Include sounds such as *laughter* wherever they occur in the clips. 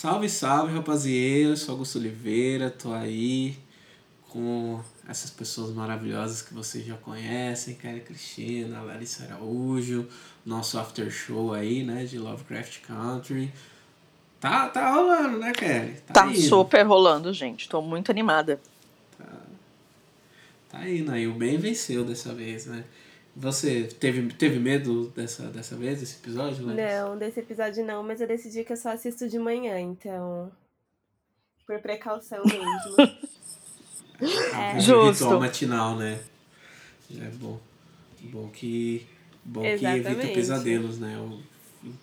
Salve, salve, rapaziada. Eu sou Augusto Oliveira, tô aí com essas pessoas maravilhosas que vocês já conhecem, Kelly Cristina, Larissa Araújo, nosso after show aí, né, de Lovecraft Country. Tá, tá rolando, né, Kelly? Tá, tá super rolando, gente. Tô muito animada. Tá, tá indo aí. O bem venceu dessa vez, né? Você teve, teve medo dessa, dessa vez, desse episódio? Não, desse episódio não, mas eu decidi que eu só assisto de manhã, então. Por precaução mesmo. *laughs* é. Justo. Ritual matinal, né? Já é bom. Bom que. Bom Exatamente. que evita pesadelos, né? Eu,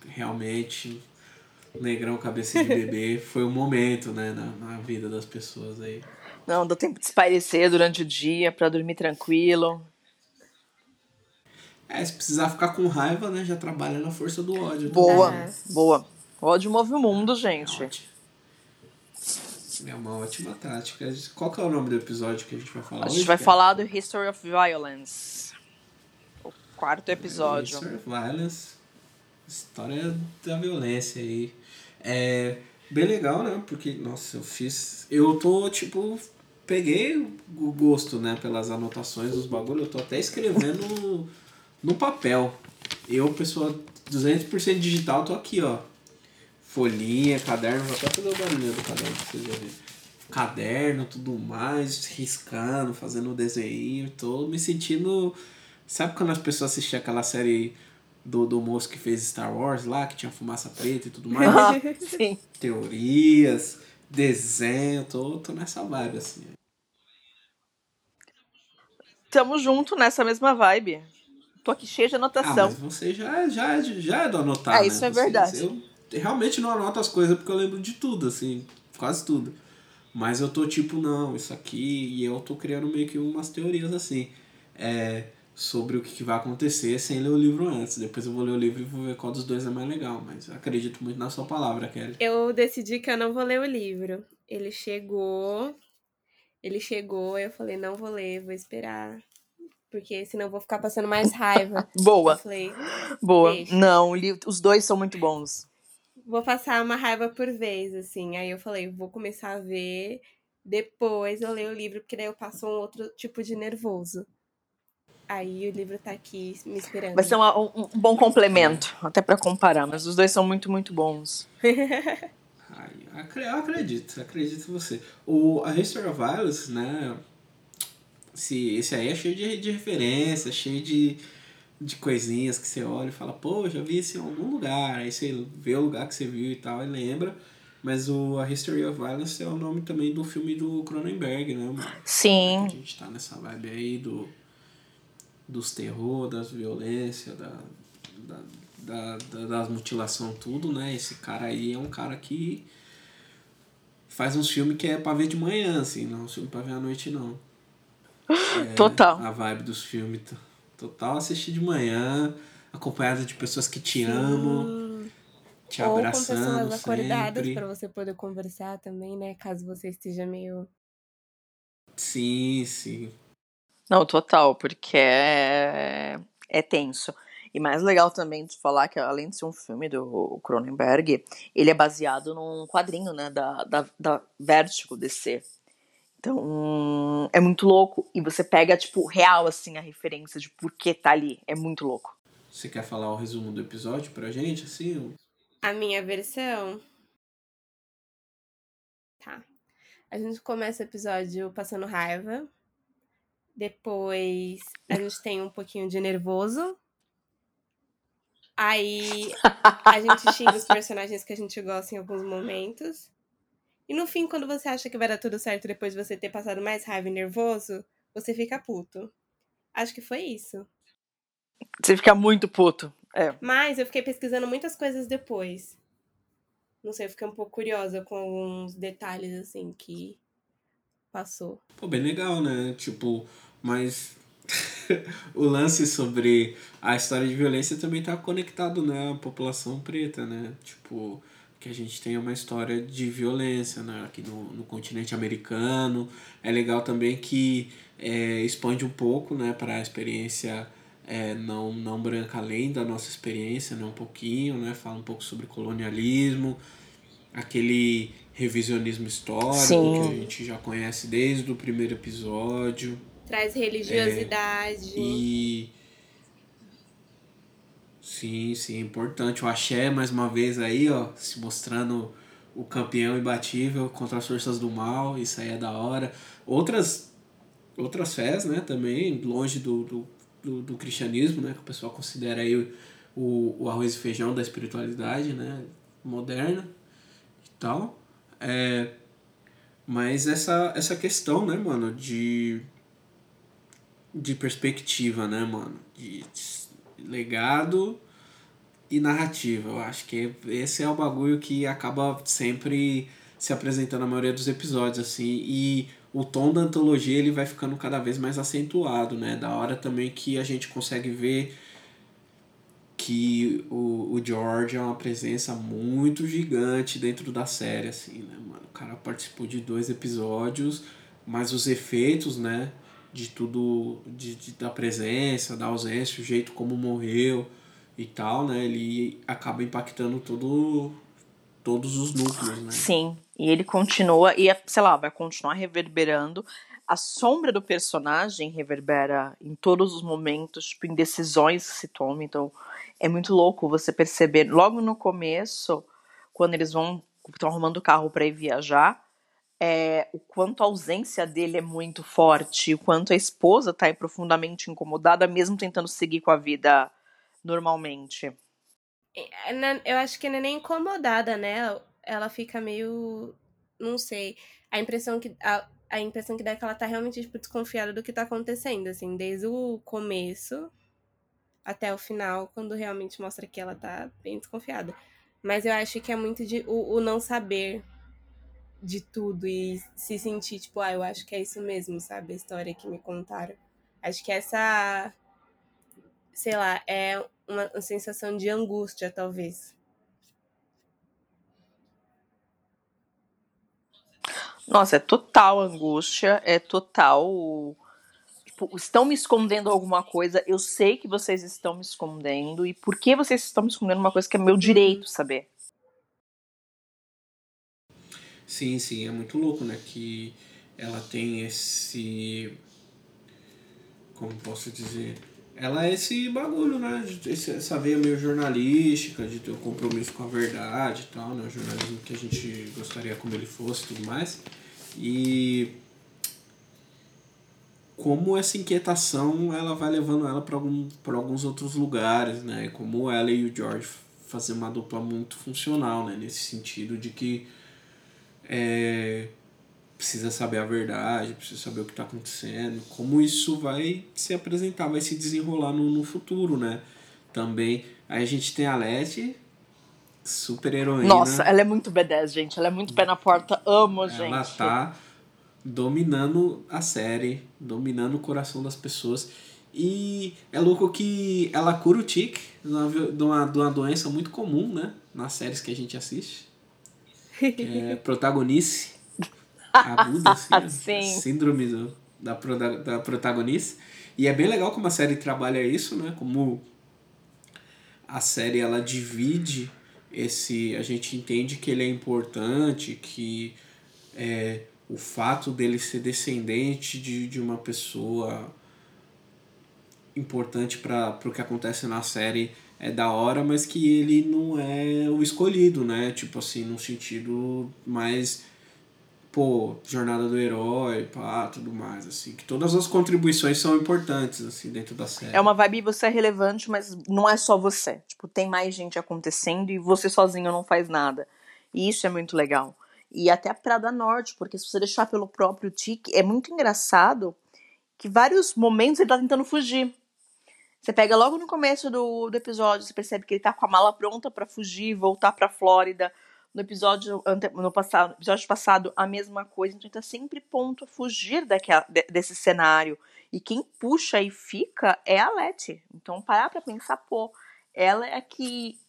realmente, Negrão Cabeça de Bebê *laughs* foi um momento, né, na, na vida das pessoas aí. Não, dá tempo de espairecer durante o dia para dormir tranquilo. É, se precisar ficar com raiva, né? Já trabalha na força do ódio. Boa, é. boa. O ódio move o mundo, gente. É, é uma ótima tática. Qual que é o nome do episódio que a gente vai falar? A gente hoje, vai falar do History of Violence. O quarto episódio. History of Violence. História da violência aí. É bem legal, né? Porque, nossa, eu fiz. Eu tô, tipo, peguei o gosto, né, pelas anotações dos bagulhos. Eu tô até escrevendo no papel. Eu, pessoa 200% digital, tô aqui, ó. Folhinha, caderno, vou até fazer o barulho do caderno pra vocês verem. Caderno, tudo mais, riscando, fazendo o desenho. Tô me sentindo. Sabe quando as pessoas assistiam aquela série do, do moço que fez Star Wars lá, que tinha fumaça preta e tudo mais? *laughs* Sim. Teorias, desenho, tô, tô nessa vibe, assim. Tamo junto nessa mesma vibe. Tô aqui cheia de anotação. Ah, mas você já, já, já é do anotar, É, né? isso é verdade. Eu realmente não anoto as coisas porque eu lembro de tudo, assim, quase tudo. Mas eu tô tipo, não, isso aqui, e eu tô criando meio que umas teorias assim. É, sobre o que vai acontecer sem ler o livro antes. Depois eu vou ler o livro e vou ver qual dos dois é mais legal. Mas acredito muito na sua palavra, Kelly. Eu decidi que eu não vou ler o livro. Ele chegou. Ele chegou, eu falei, não vou ler, vou esperar porque senão eu vou ficar passando mais raiva. *laughs* Boa. Falei, Boa. Deixa. Não, os dois são muito bons. Vou passar uma raiva por vez, assim. Aí eu falei, vou começar a ver, depois eu leio o livro, porque daí eu passo um outro tipo de nervoso. Aí o livro tá aqui me esperando. Vai ser um, um, bom complemento, até para comparar, mas os dois são muito, muito bons. *laughs* Ai, eu acredito, acredito em você. O, a History of Violence, né, esse, esse aí é cheio de, de referências, cheio de, de coisinhas que você olha e fala, pô, já vi isso em algum lugar. Aí você vê o lugar que você viu e tal, e lembra. Mas o A History of Violence é o nome também do filme do Cronenberg, né? Sim. A gente tá nessa vibe aí do, dos terror, das violências, da, da, da, da, das mutilação, tudo, né? Esse cara aí é um cara que faz uns filmes que é pra ver de manhã, assim, não é um filme pra ver à noite, não. É, Total. A vibe dos filmes. Total assistir de manhã, acompanhada de pessoas que te Sim. amam, te Ou abraçando. Com pessoas acordadas para você poder conversar também, né? Caso você esteja meio. Sim, sim. Não, total, porque é, é tenso. E mais legal também de falar que, além de ser um filme do Cronenberg, ele é baseado num quadrinho, né, da, da, da Vertigo DC. Então, é muito louco. E você pega, tipo, real, assim, a referência de por que tá ali. É muito louco. Você quer falar o resumo do episódio pra gente, assim? A minha versão. Tá. A gente começa o episódio passando raiva. Depois a gente tem um pouquinho de nervoso. Aí a gente xinga os personagens que a gente gosta em alguns momentos. E no fim, quando você acha que vai dar tudo certo depois de você ter passado mais raiva e nervoso, você fica puto. Acho que foi isso. Você fica muito puto. É. Mas eu fiquei pesquisando muitas coisas depois. Não sei, eu fiquei um pouco curiosa com alguns detalhes assim que passou. Pô, bem legal, né? Tipo, mas *laughs* o lance sobre a história de violência também tá conectado, né, à população preta, né? Tipo, que a gente tenha uma história de violência né, aqui no, no continente americano. É legal também que é, expande um pouco né, para a experiência é, não, não branca, além da nossa experiência, né, um pouquinho, né, fala um pouco sobre colonialismo. aquele revisionismo histórico Sim. que a gente já conhece desde o primeiro episódio. Traz religiosidade. E. Sim, sim, importante. O Axé, mais uma vez, aí, ó, se mostrando o campeão imbatível contra as forças do mal. Isso aí é da hora. Outras, outras fés, né, também, longe do, do, do, do cristianismo, né, que o pessoal considera aí o, o arroz e feijão da espiritualidade, né, moderna e tal. É, mas essa, essa questão, né, mano, de de perspectiva, né, mano? De legado e narrativa. Eu acho que esse é o bagulho que acaba sempre se apresentando na maioria dos episódios, assim, e o tom da antologia ele vai ficando cada vez mais acentuado, né? Da hora também que a gente consegue ver que o, o George é uma presença muito gigante dentro da série, assim, né, mano? O cara participou de dois episódios, mas os efeitos, né? De tudo, de, de, da presença, da ausência, o jeito como morreu e tal, né? Ele acaba impactando todo, todos os núcleos, né? Sim, e ele continua, e sei lá, vai continuar reverberando. A sombra do personagem reverbera em todos os momentos, tipo, em decisões que se tomam. Então, é muito louco você perceber, logo no começo, quando eles vão, estão arrumando o carro para ir viajar, é, o quanto a ausência dele é muito forte, o quanto a esposa está profundamente incomodada, mesmo tentando seguir com a vida normalmente. É, eu acho que não é nem incomodada, né? Ela fica meio. Não sei. A impressão que. A, a impressão que dá é que ela tá realmente tipo, desconfiada do que tá acontecendo, assim, desde o começo até o final, quando realmente mostra que ela tá bem desconfiada. Mas eu acho que é muito de o, o não saber de tudo e se sentir, tipo, ah, eu acho que é isso mesmo, sabe? A história que me contaram. Acho que essa, sei lá, é uma, uma sensação de angústia, talvez. Nossa, é total angústia, é total. Tipo, estão me escondendo alguma coisa, eu sei que vocês estão me escondendo, e por que vocês estão me escondendo uma coisa que é meu direito saber? Sim, sim, é muito louco, né? Que ela tem esse. Como posso dizer? Ela é esse bagulho, né? Esse, essa veia meio jornalística, de ter o um compromisso com a verdade e tal, né? O jornalismo que a gente gostaria como ele fosse e tudo mais. E como essa inquietação ela vai levando ela para algum, alguns outros lugares, né? Como ela e o George fazem uma dupla muito funcional, né? Nesse sentido de que é, precisa saber a verdade, precisa saber o que está acontecendo, como isso vai se apresentar, vai se desenrolar no, no futuro, né? Também. Aí a gente tem a Leti, super heroína. Nossa, ela é muito B10, gente. Ela é muito pé na porta. Amo, ela gente. Ela tá dominando a série, dominando o coração das pessoas. E é louco que ela cura o tique de uma, de uma, de uma doença muito comum, né? Nas séries que a gente assiste é protagonice *laughs* aguda, *laughs* assim, Sim. síndrome do, da, da protagonista. E é bem legal como a série trabalha isso, né? Como a série ela divide esse. A gente entende que ele é importante, que é, o fato dele ser descendente de, de uma pessoa importante para o que acontece na série é da hora, mas que ele não é o escolhido, né? Tipo assim, no sentido mais pô, jornada do herói, pá, tudo mais, assim, que todas as contribuições são importantes, assim, dentro da série. É uma vibe, você é relevante, mas não é só você. Tipo, tem mais gente acontecendo e você sozinho não faz nada. E isso é muito legal. E até pra dar norte, porque se você deixar pelo próprio Tique, é muito engraçado que vários momentos ele tá tentando fugir. Você pega logo no começo do, do episódio, você percebe que ele tá com a mala pronta para fugir, voltar pra Flórida. No episódio, no passado, no episódio passado, a mesma coisa. Então ele tá sempre pronto a fugir daquela, desse cenário. E quem puxa e fica é a Letty. Então parar pra pensar, pô, ela é a que.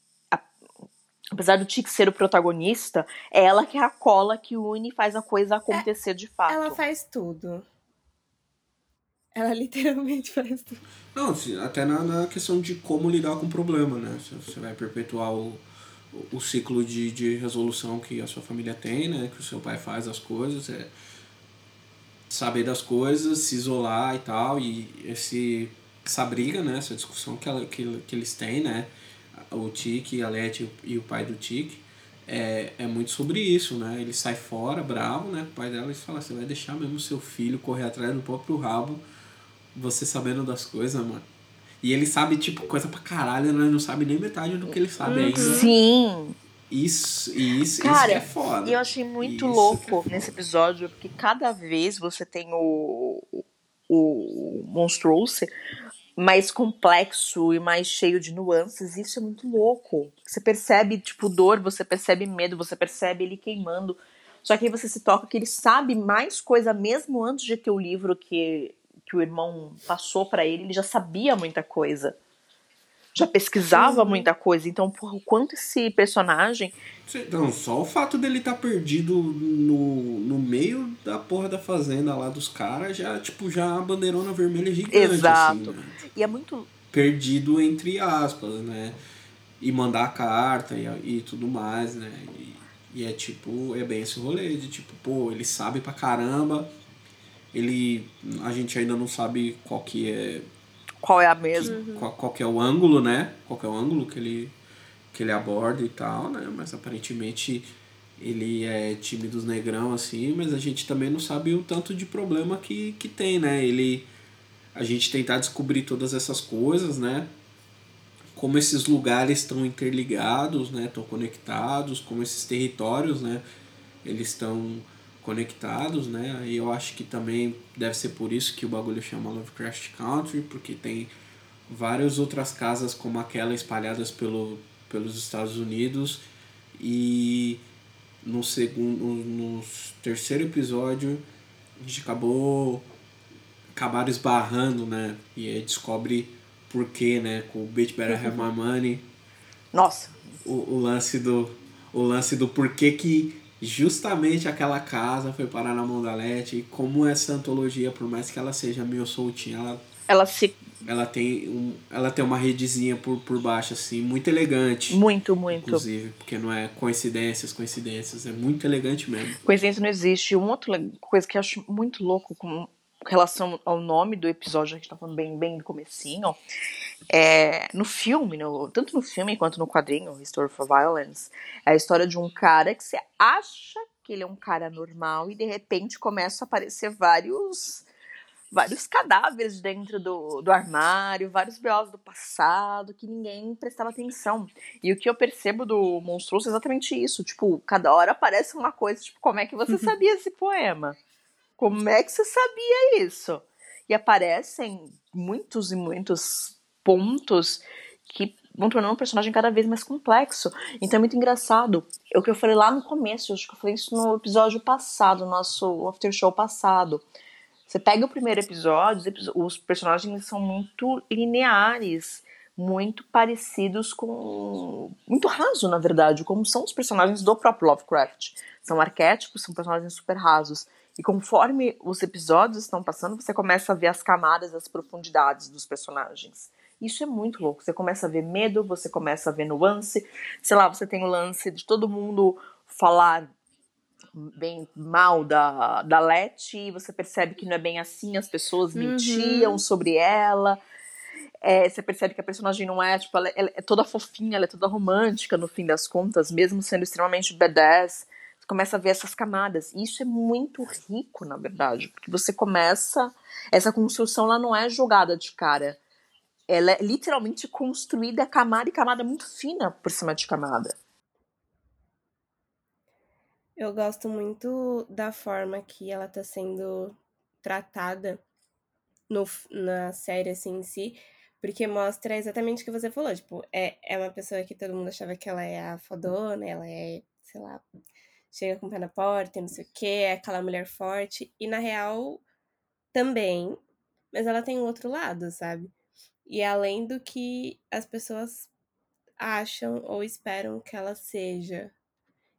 Apesar do Tic ser o protagonista, é ela que é a cola que une e faz a coisa acontecer é, de fato. Ela faz tudo. Ela literalmente *laughs* faz tudo. Não, até na, na questão de como lidar com o problema, né? Você vai perpetuar o, o ciclo de, de resolução que a sua família tem, né? Que o seu pai faz as coisas, é saber das coisas, se isolar e tal, e esse, essa briga, né? Essa discussão que, ela, que, que eles têm, né? O Tique, a Leti e o pai do Tique, é, é muito sobre isso, né? Ele sai fora, bravo, né? O pai dela e fala, você vai deixar mesmo seu filho correr atrás do próprio rabo, você sabendo das coisas, mano. E ele sabe, tipo, coisa pra caralho, né? Não sabe nem metade do que ele sabe ainda. Sim. Isso, isso, Cara, isso que é foda. E eu achei muito Isso louco é nesse episódio, porque cada vez você tem o, o Monstrous mais complexo e mais cheio de nuances. Isso é muito louco. Você percebe, tipo, dor, você percebe medo, você percebe ele queimando. Só que aí você se toca que ele sabe mais coisa mesmo antes de ter o livro que, que o irmão passou para ele, ele já sabia muita coisa. Já pesquisava Uhum. muita coisa. Então, por o quanto esse personagem Então, só o fato dele estar perdido no, no meio da porra da fazenda lá dos caras, já, tipo, já a bandeirona vermelha gigante, Exato. assim, né? E é muito. Perdido entre aspas, né? E mandar a carta e, e tudo mais, né? E, e é tipo, é bem esse rolê de tipo, pô, ele sabe pra caramba, ele. A gente ainda não sabe qual que é Qual é a mesma? qual, qual que é o ângulo, né? Qual que é o ângulo que ele, que ele aborda e tal, né? Mas aparentemente ele é time dos negrão, assim, mas a gente também não sabe o tanto de problema que, que tem, né? Ele. A gente tentar descobrir todas essas coisas, né? Como esses lugares estão interligados, né? Estão conectados, como esses territórios, né? Eles estão conectados, né? E eu acho que também deve ser por isso que o bagulho chama Lovecraft Country, porque tem várias outras casas como aquela espalhadas pelo, pelos Estados Unidos e no segundo no terceiro episódio a gente acabou acabaram esbarrando, né? E aí descobre por quê, né? Com o Bitch Better Have My Money, Nossa, o, o lance do o lance do porquê que justamente aquela casa foi parar na mão da Leti e como essa antologia, por mais que ela seja meio soltinha, ela, ela se. ela tem um, ela tem uma redezinha por, por baixo assim, muito elegante. Muito, muito. Inclusive, porque não é coincidências, coincidências, é muito elegante mesmo. Coincidência não existe. Uma outra coisa que eu acho muito louco com relação ao nome do episódio, a gente tá falando bem, bem do comecinho, é, no filme, no, tanto no filme quanto no quadrinho, History for Violence, é a história de um cara que você acha que ele é um cara normal e de repente começa a aparecer vários vários cadáveres dentro do, do armário, vários B.O.s do passado que ninguém prestava atenção. E o que eu percebo do Monstruoso é exatamente isso. Tipo, cada hora aparece uma coisa, tipo, como é que você sabia esse poema? Como é que você sabia isso? E aparecem muitos e muitos pontos que vão tornando um personagem cada vez mais complexo. Então é muito engraçado. É o que eu falei lá no começo, acho que eu falei isso no episódio passado, nosso after show passado. Você pega o primeiro episódio, os personagens são muito lineares, muito parecidos com. muito raso, na verdade, como são os personagens do próprio Lovecraft. São arquétipos, são personagens super rasos. E conforme os episódios estão passando, você começa a ver as camadas, as profundidades dos personagens. Isso é muito louco. Você começa a ver medo, você começa a ver nuance. Sei lá, você tem o lance de todo mundo falar bem mal da, da Letty, e você percebe que não é bem assim, as pessoas Uhum. mentiam sobre ela. É, você percebe que a personagem não é, tipo, ela, ela é toda fofinha, ela é toda romântica no fim das contas, mesmo sendo extremamente badass. Você começa a ver essas camadas. E isso é muito rico, na verdade, porque você começa. Essa construção lá não é jogada de cara. Ela é literalmente construída camada e camada muito fina por cima de camada. Eu gosto muito da forma que ela tá sendo tratada no, na série assim em si, porque mostra exatamente o que você falou. Tipo, é, é uma pessoa que todo mundo achava que ela é a fodona, ela é, sei lá, chega com o pé na porta, não sei o quê, é aquela mulher forte. E na real, também, mas ela tem um outro lado, sabe? E além do que as pessoas acham ou esperam que ela seja.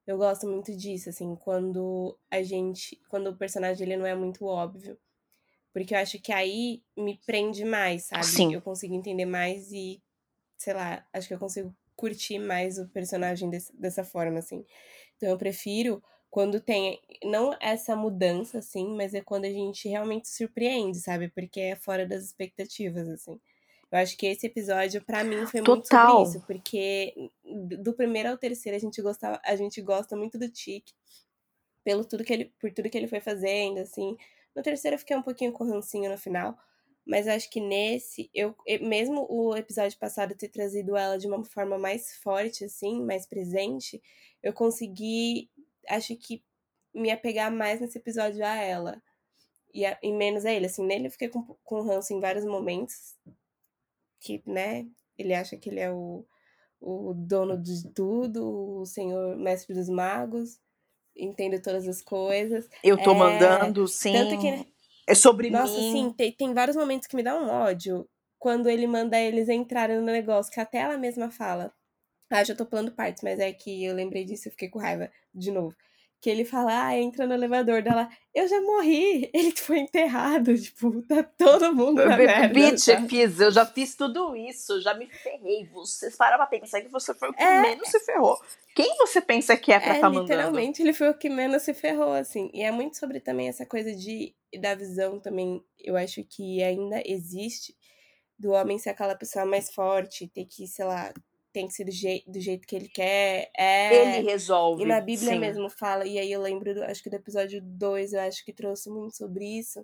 Eu gosto muito disso, assim, quando a gente. Quando o personagem ele não é muito óbvio. Porque eu acho que aí me prende mais, sabe? Sim. Eu consigo entender mais e, sei lá, acho que eu consigo curtir mais o personagem desse, dessa forma, assim. Então eu prefiro quando tem, não essa mudança, assim, mas é quando a gente realmente surpreende, sabe? Porque é fora das expectativas, assim. Eu acho que esse episódio, para mim, foi Total. muito sobre isso, porque do primeiro ao terceiro a gente gostava, a gente gosta muito do Tic, pelo tudo que ele, por tudo que ele foi fazendo, assim. No terceiro eu fiquei um pouquinho com rancinho no final, mas acho que nesse, eu mesmo o episódio passado ter trazido ela de uma forma mais forte, assim, mais presente, eu consegui, acho que me apegar mais nesse episódio a ela. E, a, e menos a ele, assim, nele eu fiquei com, com ranço em vários momentos, que, né, ele acha que ele é o, o dono de tudo, o senhor mestre dos magos, entende todas as coisas. Eu tô é, mandando, sim. Tanto que é sobre Nossa, mim. sim, tem, tem vários momentos que me dá um ódio quando ele manda eles entrarem no negócio, que até ela mesma fala. Ah, já tô pulando partes, mas é que eu lembrei disso e fiquei com raiva de novo. Que ele fala, ah, entra no elevador dela. Eu já morri, *laughs* ele foi enterrado, tipo, tá todo mundo na merda. Bitch, fiz, eu já fiz tudo isso, já me ferrei. Você para pra pensar que você foi o que é... menos se ferrou. Quem você pensa que é pra é, tá mandando? Literalmente, ele foi o que menos se ferrou, assim. E é muito sobre também essa coisa de da visão também, eu acho que ainda existe do homem ser aquela pessoa mais forte, ter que, sei lá, tem que ser do, je do jeito que ele quer. É... Ele resolve. E na Bíblia sim. mesmo fala, e aí eu lembro, do, acho que do episódio 2, eu acho que trouxe muito sobre isso.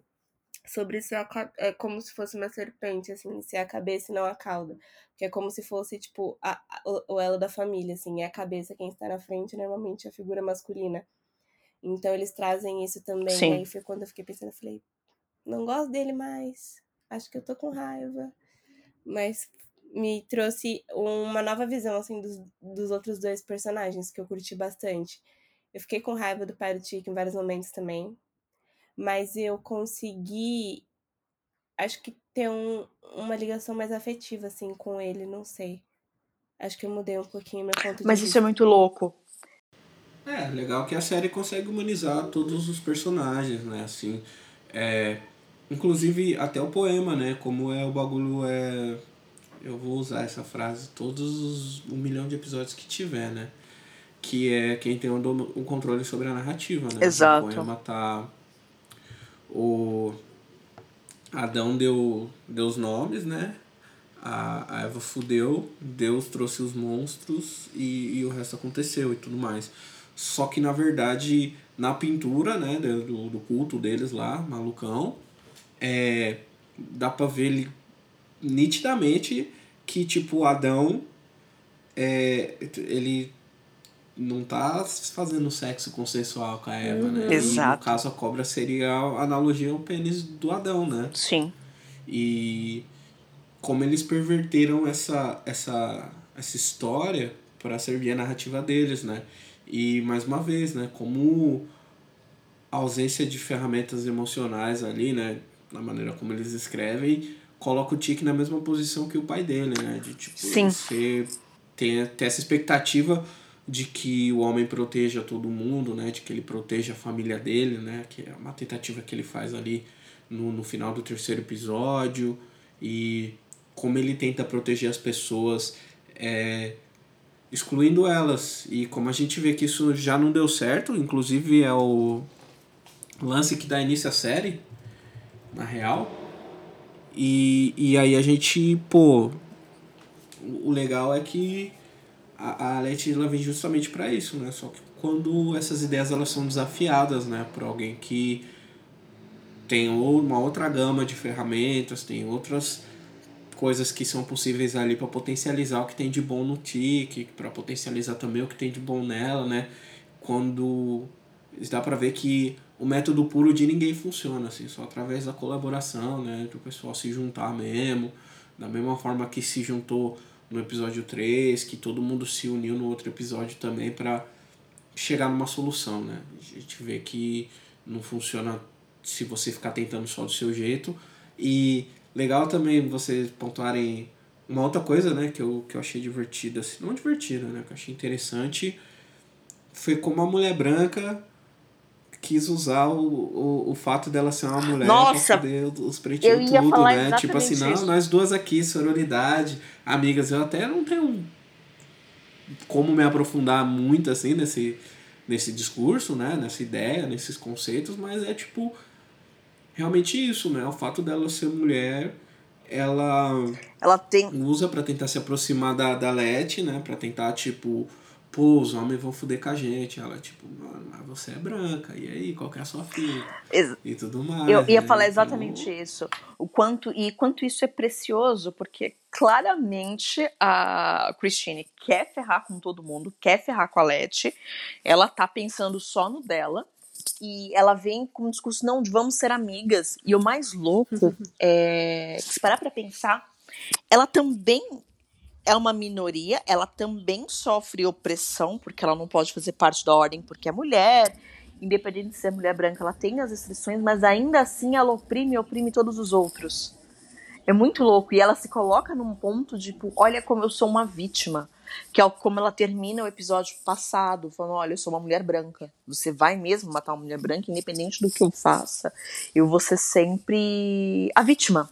Sobre ser a, é como se fosse uma serpente, assim, ser a cabeça e não a cauda. Que é como se fosse, tipo, a, a, o elo da família, assim, é a cabeça quem está na frente, normalmente é a figura masculina. Então eles trazem isso também. Sim. E aí foi quando eu fiquei pensando, eu falei, não gosto dele mais. Acho que eu tô com raiva. Mas me trouxe uma nova visão, assim, dos, dos outros dois personagens, que eu curti bastante. Eu fiquei com raiva do pai do Tico em vários momentos também. Mas eu consegui, acho que ter um, uma ligação mais afetiva, assim, com ele, não sei. Acho que eu mudei um pouquinho meu ponto de Mas vista. isso é muito louco. É, legal que a série consegue humanizar todos os personagens, né? Assim, é, inclusive até o poema, né? Como é o bagulho é. Eu vou usar essa frase todos os um milhão de episódios que tiver, né? Que é quem tem o, o controle sobre a narrativa, né? Exato. O poema tá. O Adão deu, deu os nomes, né? A, a Eva fudeu, Deus trouxe os monstros e, e o resto aconteceu e tudo mais. Só que na verdade, na pintura, né, do, do culto deles lá, malucão, é, dá pra ver ele nitidamente que, tipo, Adão, é, ele não tá fazendo sexo consensual com a Eva, né? Uhum. Exato. E, no caso, a cobra seria a analogia ao pênis do Adão, né? Sim. E como eles perverteram essa, essa, essa história para servir a narrativa deles, né? E mais uma vez, né, como a ausência de ferramentas emocionais ali, né, na maneira como eles escrevem, coloca o Tic na mesma posição que o pai dele, né, de tipo, Sim. você tem, tem essa expectativa de que o homem proteja todo mundo, né, de que ele proteja a família dele, né, que é uma tentativa que ele faz ali no, no final do terceiro episódio e como ele tenta proteger as pessoas é, excluindo elas. E como a gente vê que isso já não deu certo, inclusive é o lance que dá início à série, na real. E, e aí a gente, pô, o legal é que a, a Leti ela vem justamente para isso, né? Só que quando essas ideias elas são desafiadas, né, por alguém que tem uma outra gama de ferramentas, tem outras coisas que são possíveis ali para potencializar o que tem de bom no TIC, para potencializar também o que tem de bom nela, né? Quando dá para ver que o método puro de ninguém funciona, assim, só através da colaboração, né? Do pessoal se juntar mesmo, da mesma forma que se juntou no episódio 3, que todo mundo se uniu no outro episódio também para chegar numa solução, né? A gente vê que não funciona se você ficar tentando só do seu jeito e Legal também vocês pontuarem uma outra coisa, né, que eu, que eu achei divertida, assim, não divertida, né, que eu achei interessante, foi como a mulher branca quis usar o, o, o fato dela ser uma mulher Nossa, pra poder os pretinhos tudo, né? Tipo assim, não, nós duas aqui, sororidade, amigas, eu até não tenho como me aprofundar muito assim nesse, nesse discurso, né? Nessa ideia, nesses conceitos, mas é tipo realmente isso, né? O fato dela ser mulher, ela ela tem usa para tentar se aproximar da da Leti, né? Para tentar tipo pô, os homens vão foder com a gente. Ela, tipo, mano, mas você é branca, e aí, qual que é a sua filha? Ex e tudo mais. Eu ia né? falar Então, exatamente isso. O quanto, e quanto isso é precioso, porque claramente a Christine quer ferrar com todo mundo, quer ferrar com a Leti, ela tá pensando só no dela. E ela vem com um discurso, não, de vamos ser amigas. E o mais louco *laughs* é se parar pra pensar, ela também é uma minoria, ela também sofre opressão, porque ela não pode fazer parte da ordem porque é mulher. Independente de ser mulher branca, ela tem as restrições, mas ainda assim ela oprime e oprime todos os outros. É muito louco. E ela se coloca num ponto de, tipo, olha como eu sou uma vítima. Que é como ela termina o episódio passado, falando, olha, eu sou uma mulher branca. Você vai mesmo matar uma mulher branca, independente do que eu faça. Eu vou ser sempre a vítima.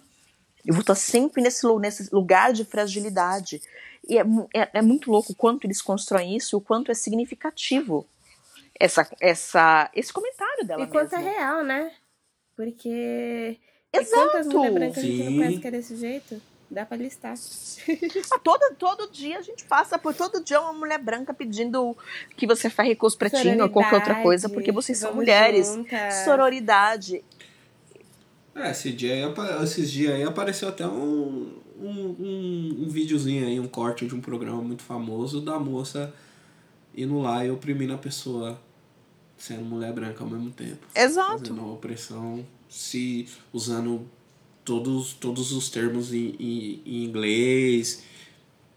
Eu vou estar sempre nesse, nesse lugar de fragilidade. E é, é, é muito louco o quanto eles constroem isso, o quanto é significativo essa, essa, esse comentário dela E quanto é mesma. real, né? Porque. E Exato. quantas mulheres brancas a gente não Sim. conhece que é desse jeito? Dá pra listar. Ah, todo, todo dia a gente passa por todo dia uma mulher branca pedindo que você ferre com os pretinhos ou qualquer outra coisa, porque vocês são mulheres. juntas. Sororidade. É, esse dia aí, esses dias aí apareceu até um, um, um, um videozinho aí, um corte de um programa muito famoso da moça indo lá e oprimindo a pessoa sendo mulher branca ao mesmo tempo. Exato. Fazendo a opressão, se usando todos, todos os termos em, em, em inglês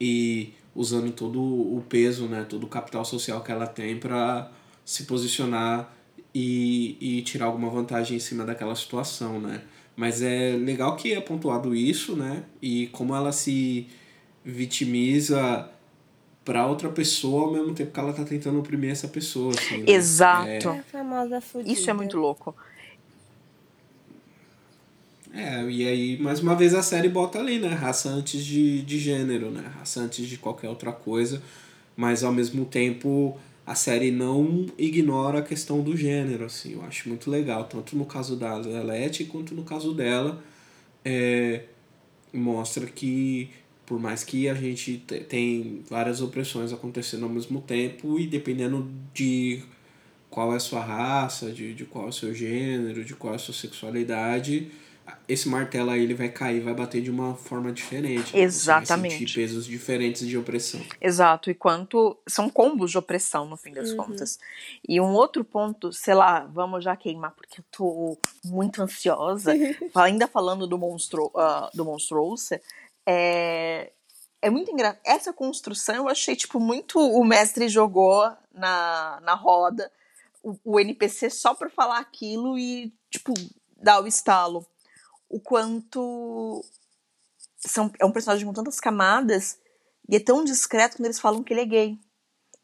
e usando todo o peso, né, todo o capital social que ela tem para se posicionar e, e tirar alguma vantagem em cima daquela situação, né? Mas é legal que é pontuado isso, né? E como ela se vitimiza para outra pessoa ao mesmo tempo que ela tá tentando oprimir essa pessoa, assim, né? Exato. É a famosa fudida. Isso é muito louco. É, e aí, mais uma vez, a série bota ali, né? Raça antes de, de gênero, né? Raça antes de qualquer outra coisa. Mas, ao mesmo tempo, a série não ignora a questão do gênero, assim. Eu acho muito legal. Tanto no caso da Lelete, quanto no caso dela. É, mostra que, por mais que a gente te- tem várias opressões acontecendo ao mesmo tempo, e dependendo de qual é a sua raça, de, de qual é o seu gênero, de qual é a sua sexualidade, esse martelo aí ele vai cair, vai bater de uma forma diferente. né? Você Exatamente. vai sentir pesos diferentes de opressão. Exato. E quanto. São combos de opressão, no fim das Uhum. contas. E um outro ponto, sei lá, vamos já queimar, porque eu tô muito ansiosa. *laughs* Ainda falando do, monstro, ah, do Monstrous, é. É muito engraçado. Essa construção eu achei, tipo, muito. O mestre jogou na, na roda o, o NPC só pra falar aquilo e, tipo, dar o estalo. O quanto. São, é um personagem com tantas camadas e é tão discreto quando eles falam que ele é gay.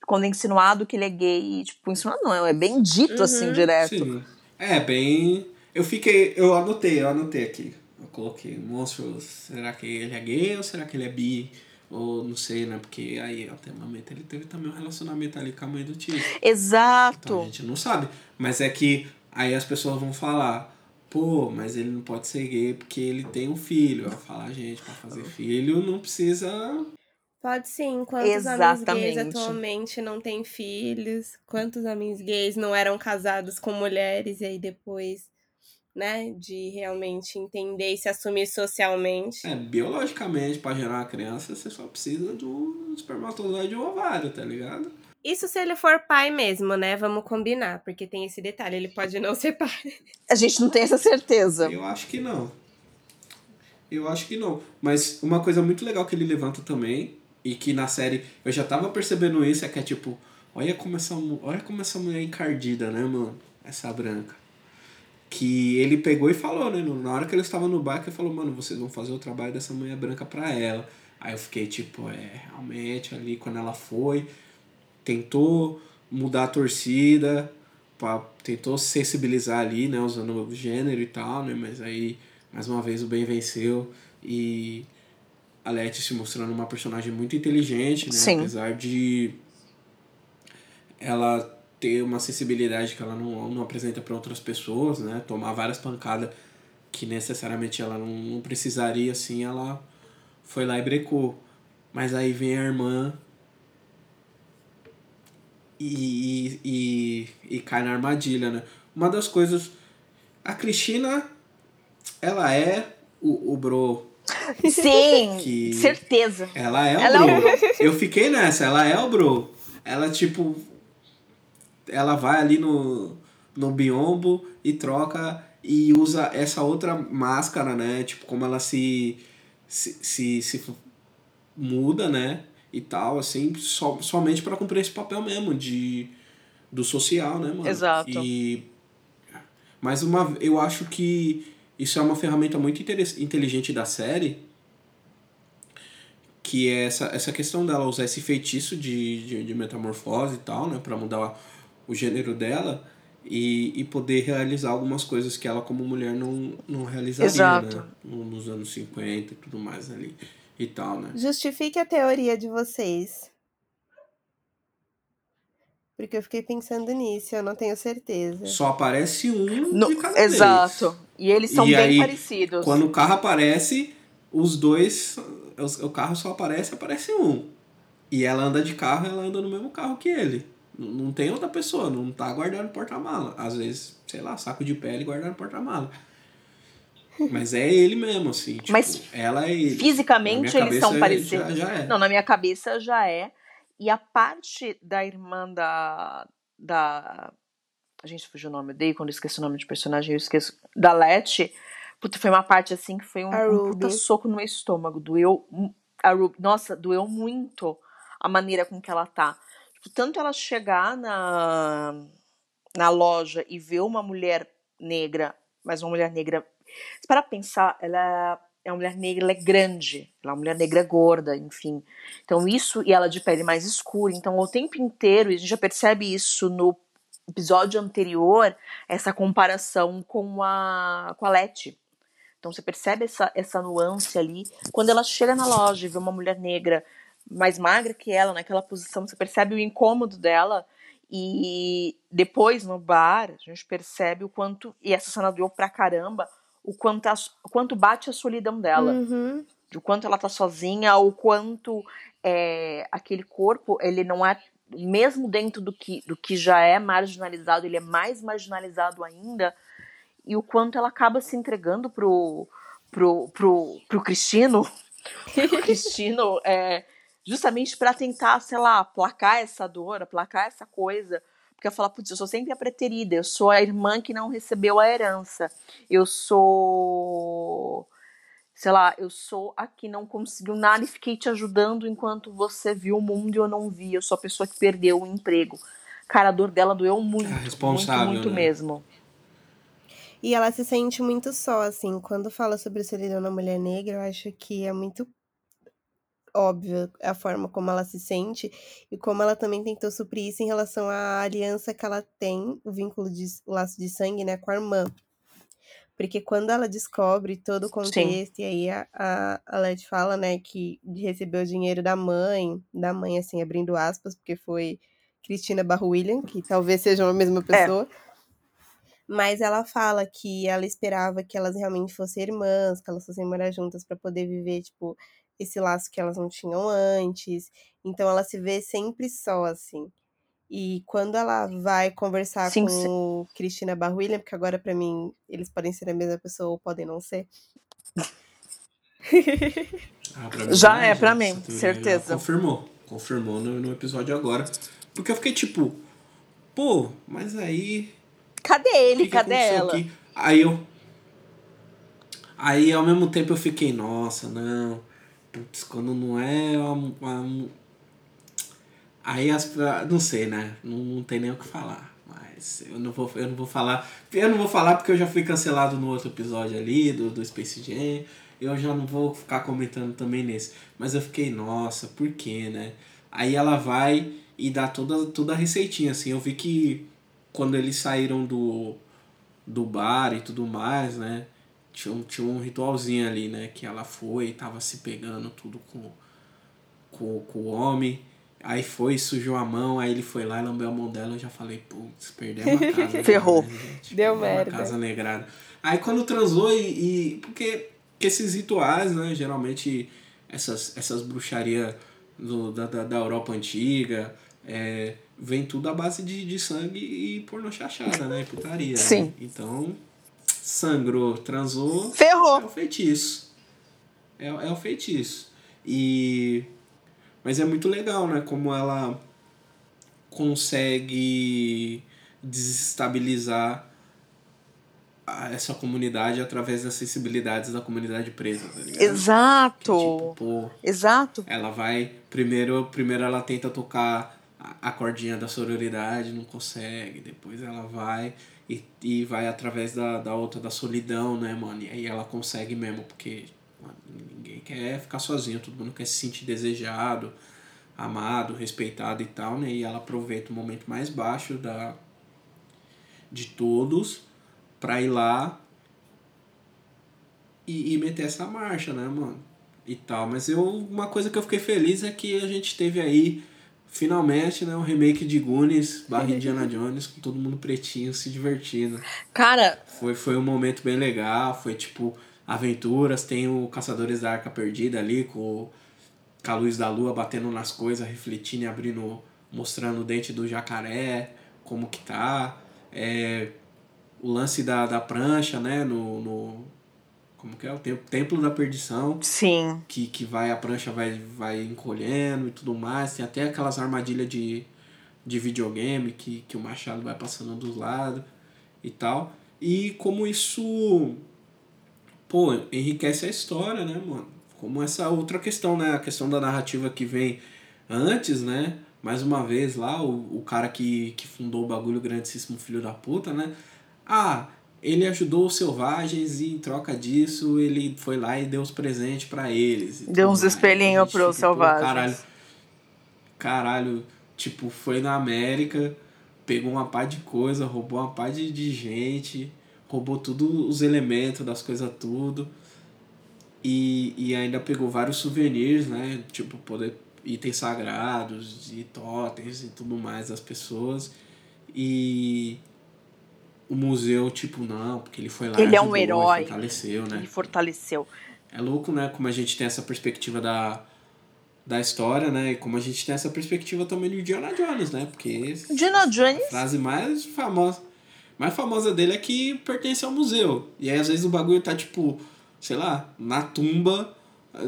Quando é insinuado que ele é gay, tipo, insinuado não, é bem dito assim, Uhum. direto. Sim. É, bem. Eu fiquei. Eu anotei, eu anotei aqui. Eu coloquei monstro. Será que ele é gay ou será que ele é bi? Ou não sei, né? Porque aí até o momento ele teve também um relacionamento ali com a mãe do tio. Então a Exato. gente não sabe. Mas é que aí as pessoas vão falar, pô, mas ele não pode ser gay porque ele tem um filho. Eu vou falar, gente, pra fazer filho não precisa. Pode sim. Quantos homens Exatamente. gays atualmente não têm filhos? Quantos homens gays não eram casados com mulheres e aí depois, né, de realmente entender e se assumir socialmente? É, biologicamente, pra gerar uma criança, você só precisa do espermatozoide e do ovário, tá ligado? Isso se ele for pai mesmo, né? Vamos combinar, porque tem esse detalhe, ele pode não ser pai. A gente não tem essa certeza. Eu acho que não. Eu acho que não. Mas uma coisa muito legal que ele levanta também, e que na série eu já tava percebendo isso, é que é tipo, olha como essa, olha como essa mulher é encardida, né, mano? Essa branca. Que ele pegou e falou, né? Na hora que ele estava no bar, que ele falou, mano, vocês vão fazer o trabalho dessa mulher branca pra ela. Aí eu fiquei tipo, é, realmente ali quando ela foi, tentou mudar a torcida, pra, tentou se sensibilizar ali, né, usando o gênero e tal, né, mas aí mais uma vez o bem venceu e a Letty se mostrando uma personagem muito inteligente, né? Sim. Apesar de ela ter uma sensibilidade que ela não, não apresenta para outras pessoas, né? Tomar várias pancadas que necessariamente ela não, não precisaria, assim, ela foi lá e brecou. Mas aí vem a irmã e, e, e cai na armadilha, né? Uma das coisas. A Cristina, ela é o, o bro. Sim, Que- certeza. Ela é o Ela é bro. *laughs* Eu fiquei nessa, ela é o bro. Ela, tipo. Ela vai ali no, no biombo e troca e usa essa outra máscara, né? Tipo, como ela se. se, se, se muda, né? E tal, assim, só, somente para cumprir esse papel mesmo de do social, né, mano? Exato. E mas uma eu acho que isso é uma ferramenta muito inteligente da série, que é essa, essa questão dela usar esse feitiço de, de, de metamorfose e tal, né, para mudar o gênero dela e, e poder realizar algumas coisas que ela como mulher não, não realizaria, Exato. né, no- nos anos 50 e tudo mais ali e tal, né? Justifique a teoria de vocês. Porque eu fiquei pensando nisso, eu não tenho certeza. Só aparece um No- de cada vez. exato. E eles são E bem aí, parecidos. Quando o carro aparece, os dois. os- O carro só aparece, aparece um. E ela anda de carro, ela anda no mesmo carro que ele. Não, não tem outra pessoa, não tá guardando no porta-mala. Às vezes, sei lá, saco de pele guardando no porta-mala. Mas é ele mesmo, assim. Tipo, Mas ela é ele. Fisicamente eles são parecidos. Já, já é. Não, na minha cabeça já é. E a parte da irmã da. da a gente fugiu o nome, eu dei quando eu esqueci o nome de personagem, eu esqueço. Da Letty. Puta, foi uma parte assim que foi um, um puta soco no meu estômago. Doeu. A Ruby, nossa, doeu muito a maneira com que ela tá. Tipo, tanto ela chegar na, na loja e ver uma mulher negra, mas uma mulher negra. Se para pensar, ela é uma mulher negra, ela é grande, ela é uma mulher negra gorda, enfim. Então isso, e ela de pele mais escura, então o tempo inteiro, e a gente já percebe isso no episódio anterior, essa comparação com a, com a Letty. Então você percebe essa, essa nuance ali. Quando ela chega na loja e vê uma mulher negra mais magra que ela, naquela posição, você percebe o incômodo dela. E depois no bar, a gente percebe o quanto, e essa cena doeu pra caramba, o quanto, a- o quanto bate a solidão dela Uhum. do quanto ela tá sozinha, o quanto é, aquele corpo, ele não é, mesmo dentro do que, do que já é marginalizado, ele é mais marginalizado ainda, e o quanto ela acaba se entregando pro, pro, pro, pro Cristino, *laughs* pro Cristino, é, justamente para tentar, sei lá, aplacar essa dor, aplacar essa coisa, porque ela fala, putz, eu sou sempre a preterida, eu sou a irmã que não recebeu a herança, eu sou sei lá, eu sou a que não conseguiu nada e fiquei te ajudando enquanto você viu o mundo e eu não vi. Eu sou a pessoa que perdeu o emprego. Cara, a dor dela doeu muito. É responsável, muito, muito né? mesmo. E ela se sente muito só, assim. Quando fala sobre solidão na mulher negra, eu acho que é muito óbvio a forma como ela se sente e como ela também tentou suprir isso em relação à aliança que ela tem, o vínculo de o laço de sangue, né, com a irmã. Porque quando ela descobre todo o contexto, e aí a, a, a Led fala, né, que de receber o dinheiro da mãe, da mãe, assim, abrindo aspas, porque foi Cristina Barro William, que talvez sejam a mesma pessoa. Mas ela fala que ela esperava que elas realmente fossem irmãs, que elas fossem morar juntas para poder viver, tipo, esse laço que elas não tinham antes. Então ela se vê sempre só, assim. E quando ela vai conversar Sim, com sim. o Cristina Barruilha, porque agora pra mim eles podem ser a mesma pessoa ou podem não ser. Ah, pra mim Já é, pra essa mim, teoria certeza. já Confirmou. Confirmou no, no episódio agora. Porque eu fiquei tipo, pô, mas aí. Cadê ele? que que Cadê aconteceu ela? aqui? Aí eu. Aí ao mesmo tempo eu fiquei, nossa, não. Putz, quando não é uma. uma- Aí as. Não sei, né? Não, não tem nem o que falar. Mas eu não vou, eu não vou falar. Eu não vou falar porque eu já fui cancelado no outro episódio ali, do, do Space Jam. Eu já não vou ficar comentando também nesse. Mas eu fiquei, nossa, por quê, né? Aí ela vai e dá toda, toda a receitinha, assim. Eu vi que quando eles saíram do, do bar e tudo mais, né? Tinha, um, tinha um ritualzinho ali, né? Que ela foi e tava se pegando tudo com, com, com o homem. Aí foi, sujou a mão, aí ele foi lá e lambeu a mão dela. Eu já falei, putz, perdemos *laughs* a casa. Ferrou. Né, gente? Deu merda. A casa negrada. Aí quando transou e. e porque que esses rituais, né? Geralmente essas, essas bruxarias da, da, da Europa antiga. É, vem tudo à base de, de sangue e pornô chachada, né? Putaria. né? Sim. Então, sangrou, transou. É Ferrou. o feitiço. É, é o feitiço. E. Mas é muito legal, né? Como ela consegue desestabilizar essa comunidade através das sensibilidades da comunidade presa, tá ligado? Exato. Tipo, pô, Exato. ela vai. Primeiro, primeiro ela tenta tocar a, a cordinha da sororidade, não consegue. Depois ela vai e, e vai através da, da outra, da solidão, né, mano? E aí ela consegue mesmo, porque mano, ninguém quer ficar sozinho, todo mundo quer se sentir desejado, amado, respeitado e tal, né? E ela aproveita o momento mais baixo da, de todos pra ir lá e, e meter essa marcha, né, mano? E tal. Mas eu, uma coisa que eu fiquei feliz é que a gente teve aí, finalmente, né, um remake de Goonies, barra Indiana Jones, com todo mundo pretinho se divertindo. Cara, Foi, foi um momento bem legal, foi tipo aventuras, tem o Caçadores da Arca Perdida ali, com, com a luz da lua batendo nas coisas, refletindo e abrindo, mostrando o dente do jacaré, como que tá. É, o lance da, da prancha, né, no, no... Como que é? O tem- Templo da Perdição sim. que, que vai a prancha vai, vai encolhendo e tudo mais. Tem até aquelas armadilhas de, de videogame que, que o machado vai passando dos lados e tal. E como isso, pô, enriquece a história, né, mano? Como essa outra questão, né? A questão da narrativa que vem antes, né? Mais uma vez lá, o, o cara que, que fundou o bagulho grandíssimo filho da puta, né? Ah, ele ajudou os selvagens e em troca disso ele foi lá e deu os presentes pra eles. Deu uns espelhinhos pros pô, selvagens. Caralho, caralho, tipo, foi na América, pegou uma pá de coisa, roubou uma pá de, de gente, roubou tudo os elementos das coisas tudo. E, e ainda pegou vários souvenirs, né? Tipo, poder, itens sagrados e totens e tudo mais das pessoas. E o museu, tipo, não, porque ele foi lá. Ele é um ajudou herói. Fortaleceu, né? Ele fortaleceu. É louco, né? Como a gente tem essa perspectiva da, da história, né? E como a gente tem essa perspectiva também do Indiana Jones, né? Porque Indiana a Jones. frase mais famosa, mais famosa dele é que pertence ao museu. E aí, às vezes, o bagulho tá, tipo, sei lá, na tumba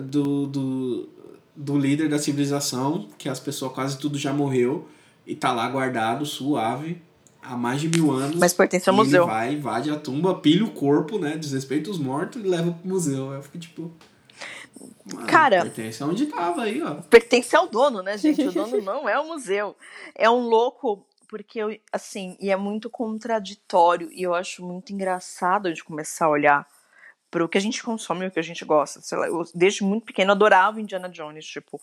do, do, do líder da civilização, que as pessoas quase tudo já morreu, e tá lá guardado, suave, há mais de mil anos. Mas pertence ao e museu. Ele vai, invade a tumba, pilha o corpo, né? Desrespeita os mortos e leva pro museu. Eu fico tipo. mano, Cara- Pertence aonde tava aí, ó. pertence ao dono, né, gente? O *laughs* dono não é o museu. É um louco, porque, eu, assim, e é muito contraditório, e eu acho muito engraçado de começar a olhar pro que a gente consome e o que a gente gosta. Sei lá, eu, desde muito pequeno, adorava Indiana Jones, tipo.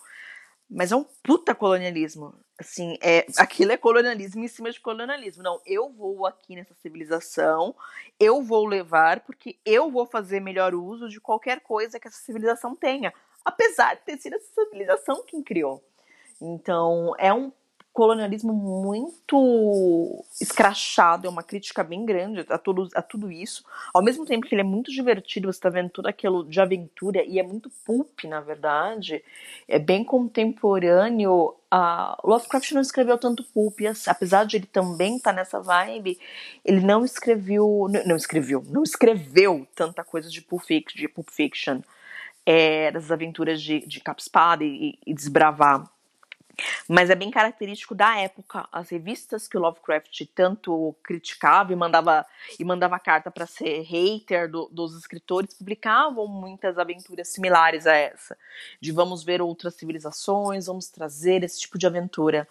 Mas é um puta colonialismo. Assim, é, aquilo é colonialismo em cima de colonialismo. Não, eu vou aqui nessa civilização, eu vou levar, porque eu vou fazer melhor uso de qualquer coisa que essa civilização tenha. Apesar de ter sido essa civilização quem criou. Então, é um colonialismo muito escrachado, é uma crítica bem grande a tudo, a tudo isso. Ao mesmo tempo que ele é muito divertido, você tá vendo tudo aquilo de aventura e é muito pulp, na verdade. É bem contemporâneo. A Lovecraft não escreveu tanto pulp, apesar de ele também estar nessa vibe, ele não escreveu, não, não escreveu, não escreveu tanta coisa de pulp de pulp fiction é, das aventuras de, de capa espada e, e desbravar. Mas é bem característico da época. As revistas que o Lovecraft tanto criticava e mandava, e mandava carta para ser hater do- dos escritores publicavam muitas aventuras similares a essa. De vamos ver outras civilizações, vamos trazer esse tipo de aventura.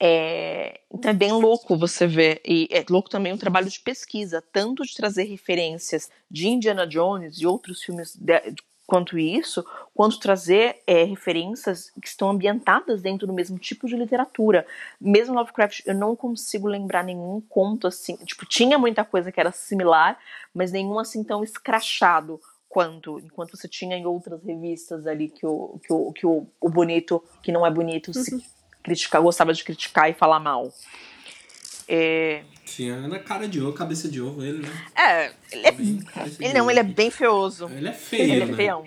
É, então é bem louco você ver. E é louco também o trabalho de pesquisa, tanto de trazer referências de Indiana Jones e outros filmes de- quanto isso, quanto trazer é, referências que estão ambientadas dentro do mesmo tipo de literatura. Mesmo Lovecraft, eu não consigo lembrar nenhum conto assim. Tipo, tinha muita coisa que era similar, mas nenhum assim tão escrachado quanto enquanto você tinha em outras revistas ali que o, que o, que o, o bonito, que não é bonito, uhum. se criticar, gostava de criticar e falar mal. É... Sim, é na cara de ovo, cabeça de ovo ele, né? É, ele é. Bem, ele não, ele é bem feioso. Ele é feio. Ele é né? feião.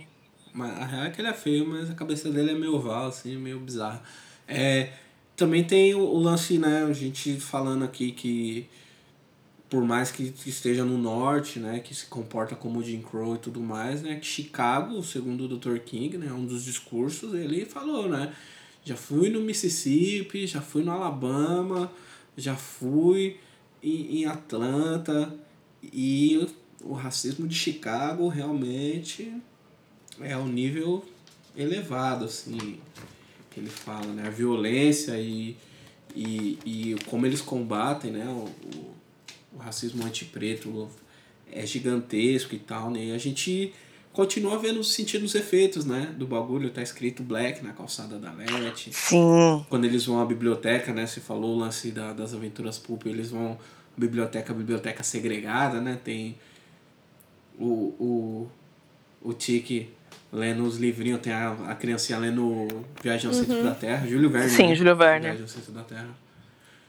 Mas a real é que ele é feio, mas a cabeça dele é meio oval, assim, meio bizarro. É, também tem o, o lance, né, a gente falando aqui que por mais que esteja no norte, né, que se comporta como Jim Crow e tudo mais, né, que Chicago, segundo o Dr. King, né, um dos discursos, ele falou, né, já fui no Mississippi, já fui no Alabama, já fui em, em Atlanta e o racismo de Chicago realmente é um nível elevado, assim, que ele fala, né? A violência e, e, e como eles combatem, né? O, o, o racismo antipreto é gigantesco e tal, né? E a gente continua vendo, sentindo os efeitos, né? Do bagulho, tá escrito Black na calçada da Lete. Sim. Quando eles vão à biblioteca, né? Você falou o lance da, das aventuras pulp, eles vão biblioteca, biblioteca segregada, né? Tem o, o, o Tiki lendo os livrinhos, tem a, a criancinha lendo Viagem ao uhum. Centro da Terra, Júlio Verne. Sim, né? Júlio Verne. Viagem ao Centro da Terra.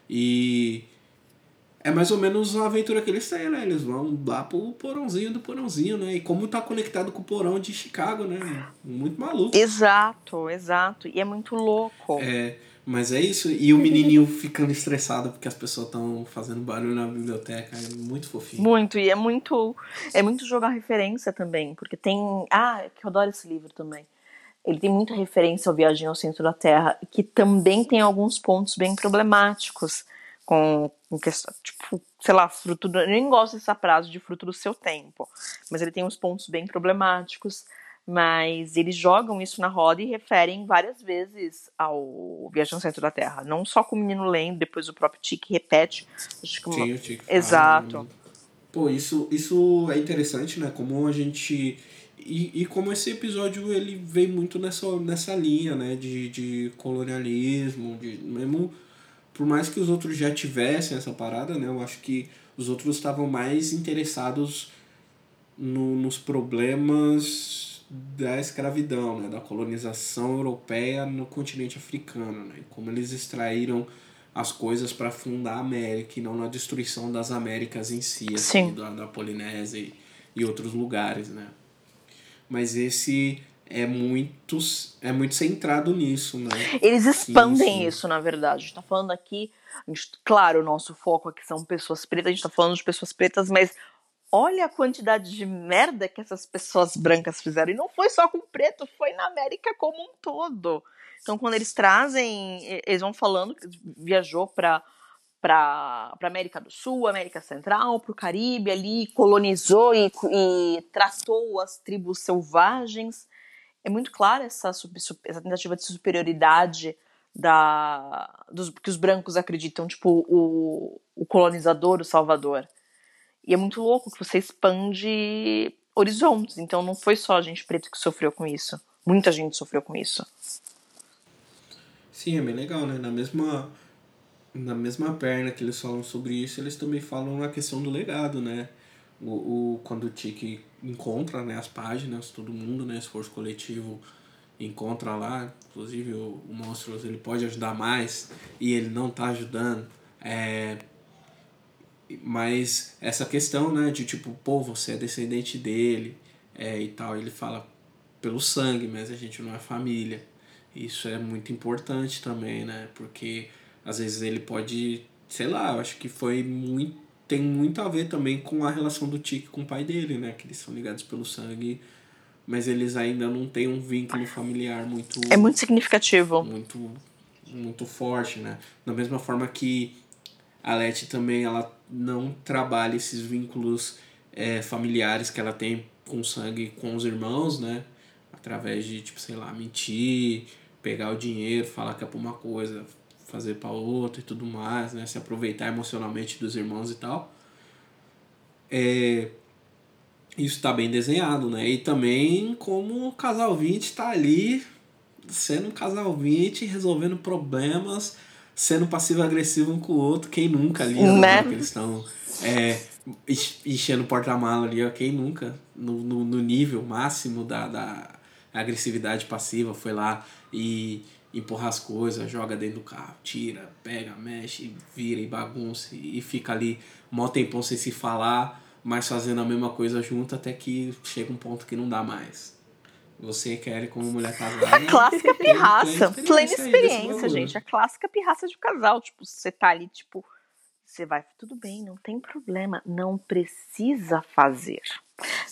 E é mais ou menos a aventura que eles têm, né? Eles vão lá pro porãozinho do porãozinho, né? E como tá conectado com o porão de Chicago, né? Muito maluco. Exato, exato. E é muito louco. É. Mas é isso. E o menininho ficando estressado porque as pessoas estão fazendo barulho na biblioteca. É muito fofinho. Muito. E é muito. É muito jogar referência também. Porque tem. Ah, que eu adoro esse livro também. Ele tem muita referência ao Viagem ao Centro da Terra. Que também tem alguns pontos bem problemáticos. Com, com questão. Tipo, sei lá, fruto. Do, eu nem gosto dessa frase de fruto do seu tempo. Mas ele tem uns pontos bem problemáticos mas eles jogam isso na roda e referem várias vezes ao Viagem ao Centro da Terra. Não só com o menino lendo, depois o próprio Tique repete. Acho que Sim, o Tique Exato. Fala, Pô, isso, isso é interessante, né? Como a gente. E, e como esse episódio ele vem muito nessa, nessa linha, né? De, de colonialismo, de mesmo. Por mais que os outros já tivessem essa parada, né? Eu acho que os outros estavam mais interessados no, nos problemas da escravidão, né, da colonização europeia no continente africano, né, como eles extraíram as coisas para fundar a América e não na destruição das Américas em si, assim, da, da Polinésia e, e outros lugares, né. Mas esse é muito, é muito centrado nisso, né. Eles expandem isso, isso na verdade. A gente tá falando aqui, gente, claro, o nosso foco aqui são pessoas pretas, a gente tá falando de pessoas pretas, mas olha a quantidade de merda que essas pessoas brancas fizeram. E não foi só com preto, foi na América como um todo. Então, quando eles trazem, eles vão falando que viajou para para América do Sul, América Central, para o Caribe ali, colonizou e, e, tratou as tribos selvagens. É muito clara essa, essa tentativa de superioridade da, dos, que os brancos acreditam, tipo o, o colonizador, o salvador. E é muito louco que você expande horizontes. Então não foi só a gente preta que sofreu com isso. Muita gente sofreu com isso. Sim, é bem legal, né? Na mesma, na mesma perna que eles falam sobre isso, eles também falam na questão do legado, né? O, o, quando o Tiki encontra né, as páginas, todo mundo, né? Esforço coletivo encontra lá, inclusive o, o Monstros ele pode ajudar mais e ele não tá ajudando. É, mas essa questão, né, de tipo, pô, você é descendente dele é, e tal, ele fala pelo sangue, mas a gente não é família. Isso é muito importante também, né, porque às vezes ele pode, sei lá, eu acho que foi muito, tem muito a ver também com a relação do Tiki com o pai dele, né, que eles são ligados pelo sangue, mas eles ainda não têm um vínculo familiar muito... É muito significativo. Muito, muito forte, né, da mesma forma que a Leti também, ela não trabalha esses vínculos é, familiares que ela tem com sangue com os irmãos, né? Através de, tipo, sei lá, mentir, pegar o dinheiro, falar que é pra uma coisa, fazer para outra e tudo mais, né? Se aproveitar emocionalmente dos irmãos e tal. É, isso tá bem desenhado, né? E também como o casal 20 tá ali sendo um casal 20, resolvendo problemas, sendo passivo-agressivo um com o outro, quem nunca ali, né? que eles estão é, enchendo o porta-mala ali, ó, quem nunca, no, no, no, nível máximo da, da agressividade passiva, foi lá e empurra as coisas, joga dentro do carro, tira, pega, mexe, vira e bagunça e fica ali mó tempão sem se falar, mas fazendo a mesma coisa junto até que chega um ponto que não dá mais. Você quer como mulher casada. A clássica pirraça. Plena experiência, gente. A clássica pirraça de casal. Tipo, você tá ali, tipo, você vai, tudo bem, não tem problema. Não precisa fazer.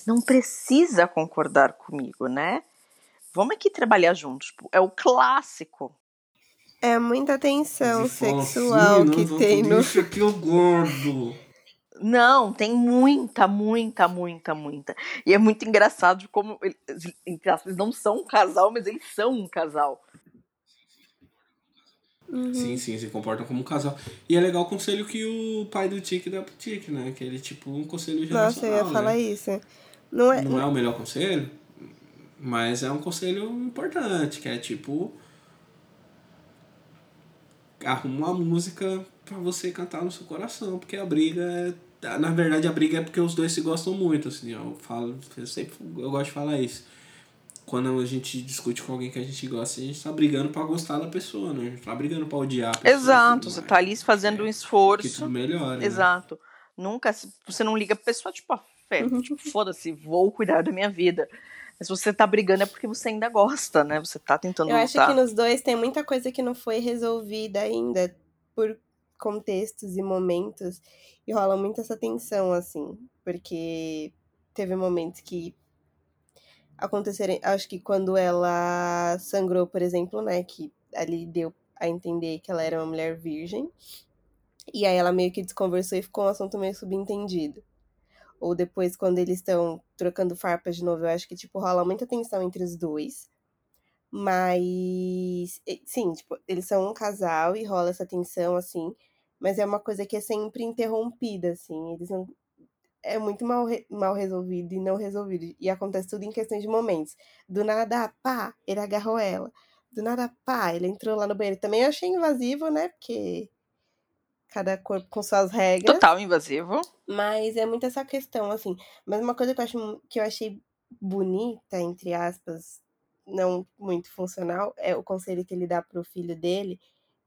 Não precisa concordar comigo, né? Vamos aqui trabalhar juntos. Tipo, é o clássico. É muita tensão sexual assim, que tem no. Isso aqui eu gordo. Não, tem muita, muita, muita, muita. E é muito engraçado como eles, eles não são um casal, mas eles são um casal. Uhum. Sim, sim, se comportam como um casal. E é legal o conselho que o pai do Tique dá pro Tique, né? Que ele, tipo, um conselho geral. Nossa, eu ia né? falar isso. Não é... não é o melhor conselho, mas é um conselho importante, que é tipo. Arruma uma música para você cantar no seu coração, porque a briga é na verdade a briga é porque os dois se gostam muito, assim, eu falo, eu sempre eu gosto de falar isso. Quando a gente discute com alguém que a gente gosta, a gente tá brigando para gostar da pessoa, né? A gente tá brigando para odiar a pessoa. Exato, você tá ali fazendo um esforço. Que tudo melhora. Né? Exato. Né? Nunca, você não liga pra pessoa, tipo, ah, uhum. tipo foda-se, vou cuidar da minha vida. Mas se você tá brigando é porque você ainda gosta, né? Você tá tentando Eu lutar. acho que nos dois tem muita coisa que não foi resolvida ainda por contextos e momentos e rola muito essa tensão, assim, porque teve momentos que aconteceram. Acho que quando ela sangrou, por exemplo, né, que ali deu a entender que ela era uma mulher virgem, e aí ela meio que desconversou e ficou um assunto meio subentendido. Ou depois, quando eles estão trocando farpas de novo, eu acho que, tipo, rola muita tensão entre os dois. Mas, sim, tipo, eles são um casal e rola essa tensão, assim mas é uma coisa que é sempre interrompida, assim. Eles não. É muito mal, re... mal resolvido e não resolvido. E acontece tudo em questão de momentos. Do nada, pá, ele agarrou ela. Do nada, pá, ele entrou lá no banheiro. Também eu achei invasivo, né? Porque cada corpo com suas regras. Total invasivo. Mas é muito essa questão, assim. Mas uma coisa que eu, acho, que eu achei bonita, entre aspas, não muito funcional, é o conselho que ele dá pro filho dele,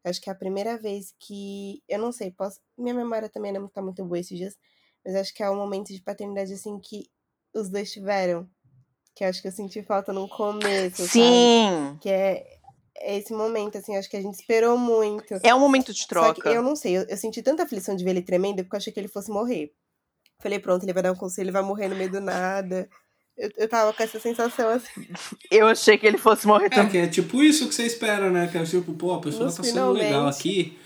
Acho que é a primeira vez que. Eu não sei, posso. Minha memória também não tá muito boa esses dias. Mas acho que é um momento de paternidade, assim, que os dois tiveram. Que acho que eu senti falta no começo. Sim! Sabe? Que é, é esse momento, assim, acho que a gente esperou muito. É um momento de troca. eu não sei, eu, eu, senti tanta aflição de ver ele tremendo porque eu achei que ele fosse morrer. Falei, pronto, ele vai dar um conselho, ele vai morrer no meio do nada. Eu, eu tava com essa sensação assim. *laughs* Eu achei que ele fosse morrer é, também. É, que é tipo isso que você espera, né? Que é tipo, pô, a pessoa Nos tá sendo legal aqui.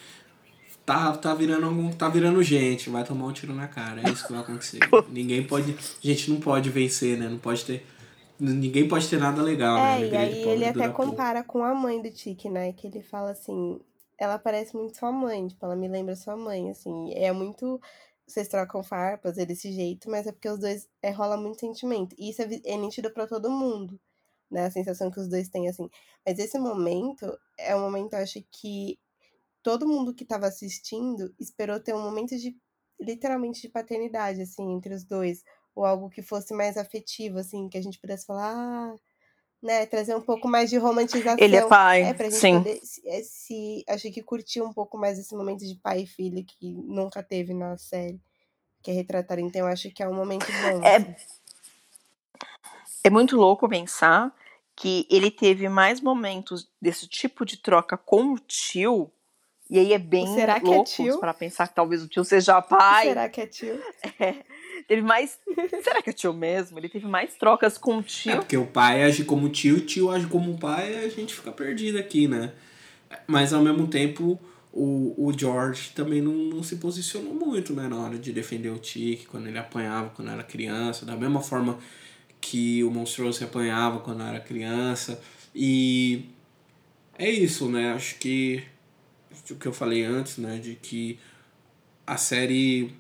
Tá, tá, virando, tá virando gente, vai tomar um tiro na cara. É isso que vai acontecer. *laughs* Ninguém pode. A gente não pode vencer, né? Não pode ter. Ninguém pode ter nada legal, é, né? E aí ele até compara com a mãe do Tiki, né? Que ele fala assim. Ela parece muito sua mãe, tipo, ela me lembra sua mãe, assim. É muito vocês trocam farpas, é desse jeito, mas é porque os dois é, rola muito sentimento. E isso é, é nítido para todo mundo, né? A sensação que os dois têm, assim. Mas esse momento é um momento, eu acho que todo mundo que estava assistindo esperou ter um momento de, literalmente, de paternidade, assim, entre os dois. Ou algo que fosse mais afetivo, assim, que a gente pudesse falar, ah, né, trazer um pouco mais de romantização. Ele é pai, é, pra gente sim. Poder, se, é, se, achei que curtir um pouco mais esse momento de pai e filho que nunca teve na série, que é retratado. Então, acho que é um momento bom. É, assim. é muito louco pensar que ele teve mais momentos desse tipo de troca com o tio. E aí é bem Será que é louco é para pensar que talvez o tio seja pai. Será que é tio? *laughs* É teve mais. Será que é tio mesmo? Ele teve mais trocas com o tio. É porque o pai age como tio, o tio age como pai, a gente fica perdido aqui, né? Mas ao mesmo tempo, o, o George também não, não se posicionou muito, né? Na hora de defender o Tic, quando ele apanhava quando era criança, da mesma forma que o Monstruoso se apanhava quando era criança. E é isso, né? Acho que o que eu falei antes, né? De que a série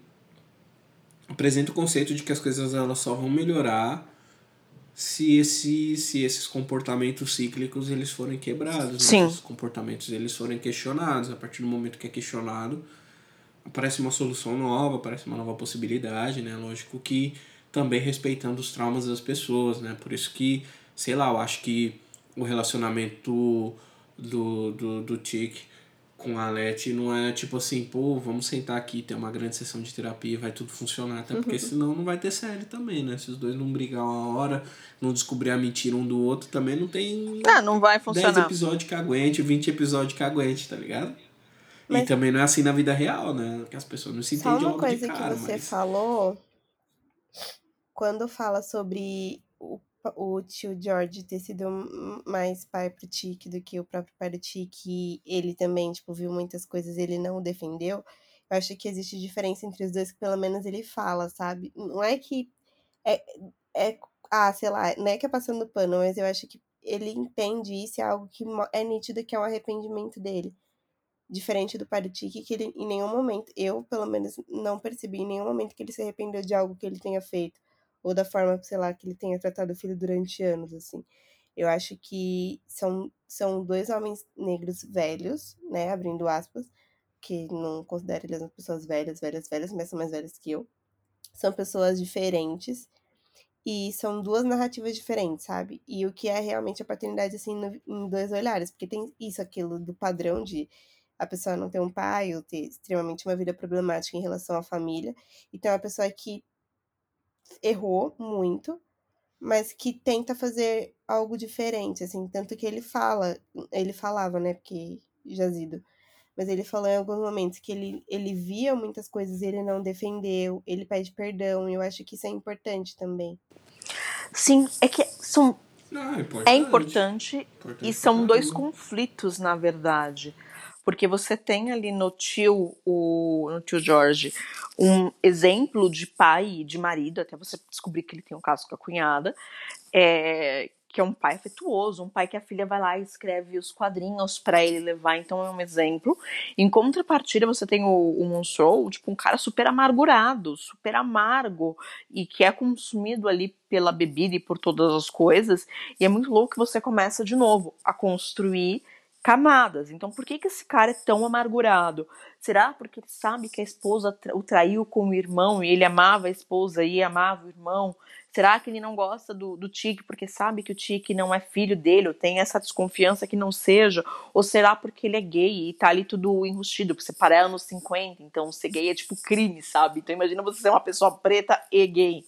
apresenta o conceito de que as coisas elas só vão melhorar se, esse, se esses comportamentos cíclicos eles forem quebrados, né? Sim. se os comportamentos eles forem questionados. A partir do momento que é questionado, aparece uma solução nova, aparece uma nova possibilidade, né? Lógico que também respeitando os traumas das pessoas, né? Por isso que, sei lá, eu acho que o relacionamento do, do, do Tic com a Leti não é tipo assim, pô, vamos sentar aqui, ter uma grande sessão de terapia e vai tudo funcionar. Até porque senão não vai ter série também, né? Se os dois não brigar uma hora, não descobrir a mentira um do outro, também não tem Ah, não vai 10 funcionar. episódios que aguente, 20 episódios que aguente, tá ligado? E Mas- também não é assim na vida real, né? Que as pessoas não se entendem uma logo de coisa cara, que você mas... falou, quando fala sobre o, o tio George ter sido mais pai pro Tiki do que o próprio pai do ele também, tipo, viu muitas coisas ele não o defendeu, eu acho que existe diferença entre os dois, que pelo menos ele fala, sabe? Não é que é, é ah, sei lá, não é que é passando pano, mas eu acho que ele entende isso, é algo que é nítido que é um arrependimento dele. Diferente do pai do que ele em nenhum momento, eu pelo menos não percebi em nenhum momento que ele se arrependeu de algo que ele tenha feito. Ou da forma, sei lá, que ele tenha tratado o filho durante anos, assim. Eu acho que são, são dois homens negros velhos, né? Abrindo aspas, que não considero eles pessoas velhas, velhas, velhas, mas são mais velhas que eu. São pessoas diferentes e são duas narrativas diferentes, sabe? E o que é realmente a paternidade, assim, no- em dois olhares. Porque tem isso, aquilo do padrão de a pessoa não ter um pai ou ter extremamente uma vida problemática em relação à família. E tem uma pessoa que errou muito, mas que tenta fazer algo diferente, assim. Tanto que ele fala, ele falava, né? Porque jazido. Mas ele falou em alguns momentos que ele, ele via muitas coisas e ele não defendeu, ele pede perdão, e eu acho que isso é importante também. Sim, é que são, Não, é importante. é importante Importante e são dois conflitos, na verdade. Porque você tem ali no tio, o, no tio Jorge, um exemplo de pai e de marido, até você descobrir que ele tem um caso com a cunhada, é, que é um pai afetuoso, um pai que a filha vai lá e escreve os quadrinhos pra ele levar, então é um exemplo. Em contrapartida, você tem o, o tipo, um cara super amargurado, super amargo, e que é consumido ali pela bebida e por todas as coisas, e é muito louco que você começa de novo a construir camadas. Então, por que, que esse cara é tão amargurado? Será porque ele sabe que a esposa o traiu com o irmão e ele amava a esposa e amava o irmão? Será que ele não gosta do, do Tique porque sabe que o Tique não é filho dele ou tem essa desconfiança que não seja? Ou será porque ele é gay e tá ali tudo enrustido? Porque você para anos 50, então ser gay é tipo crime, sabe? Então imagina você ser uma pessoa preta e gay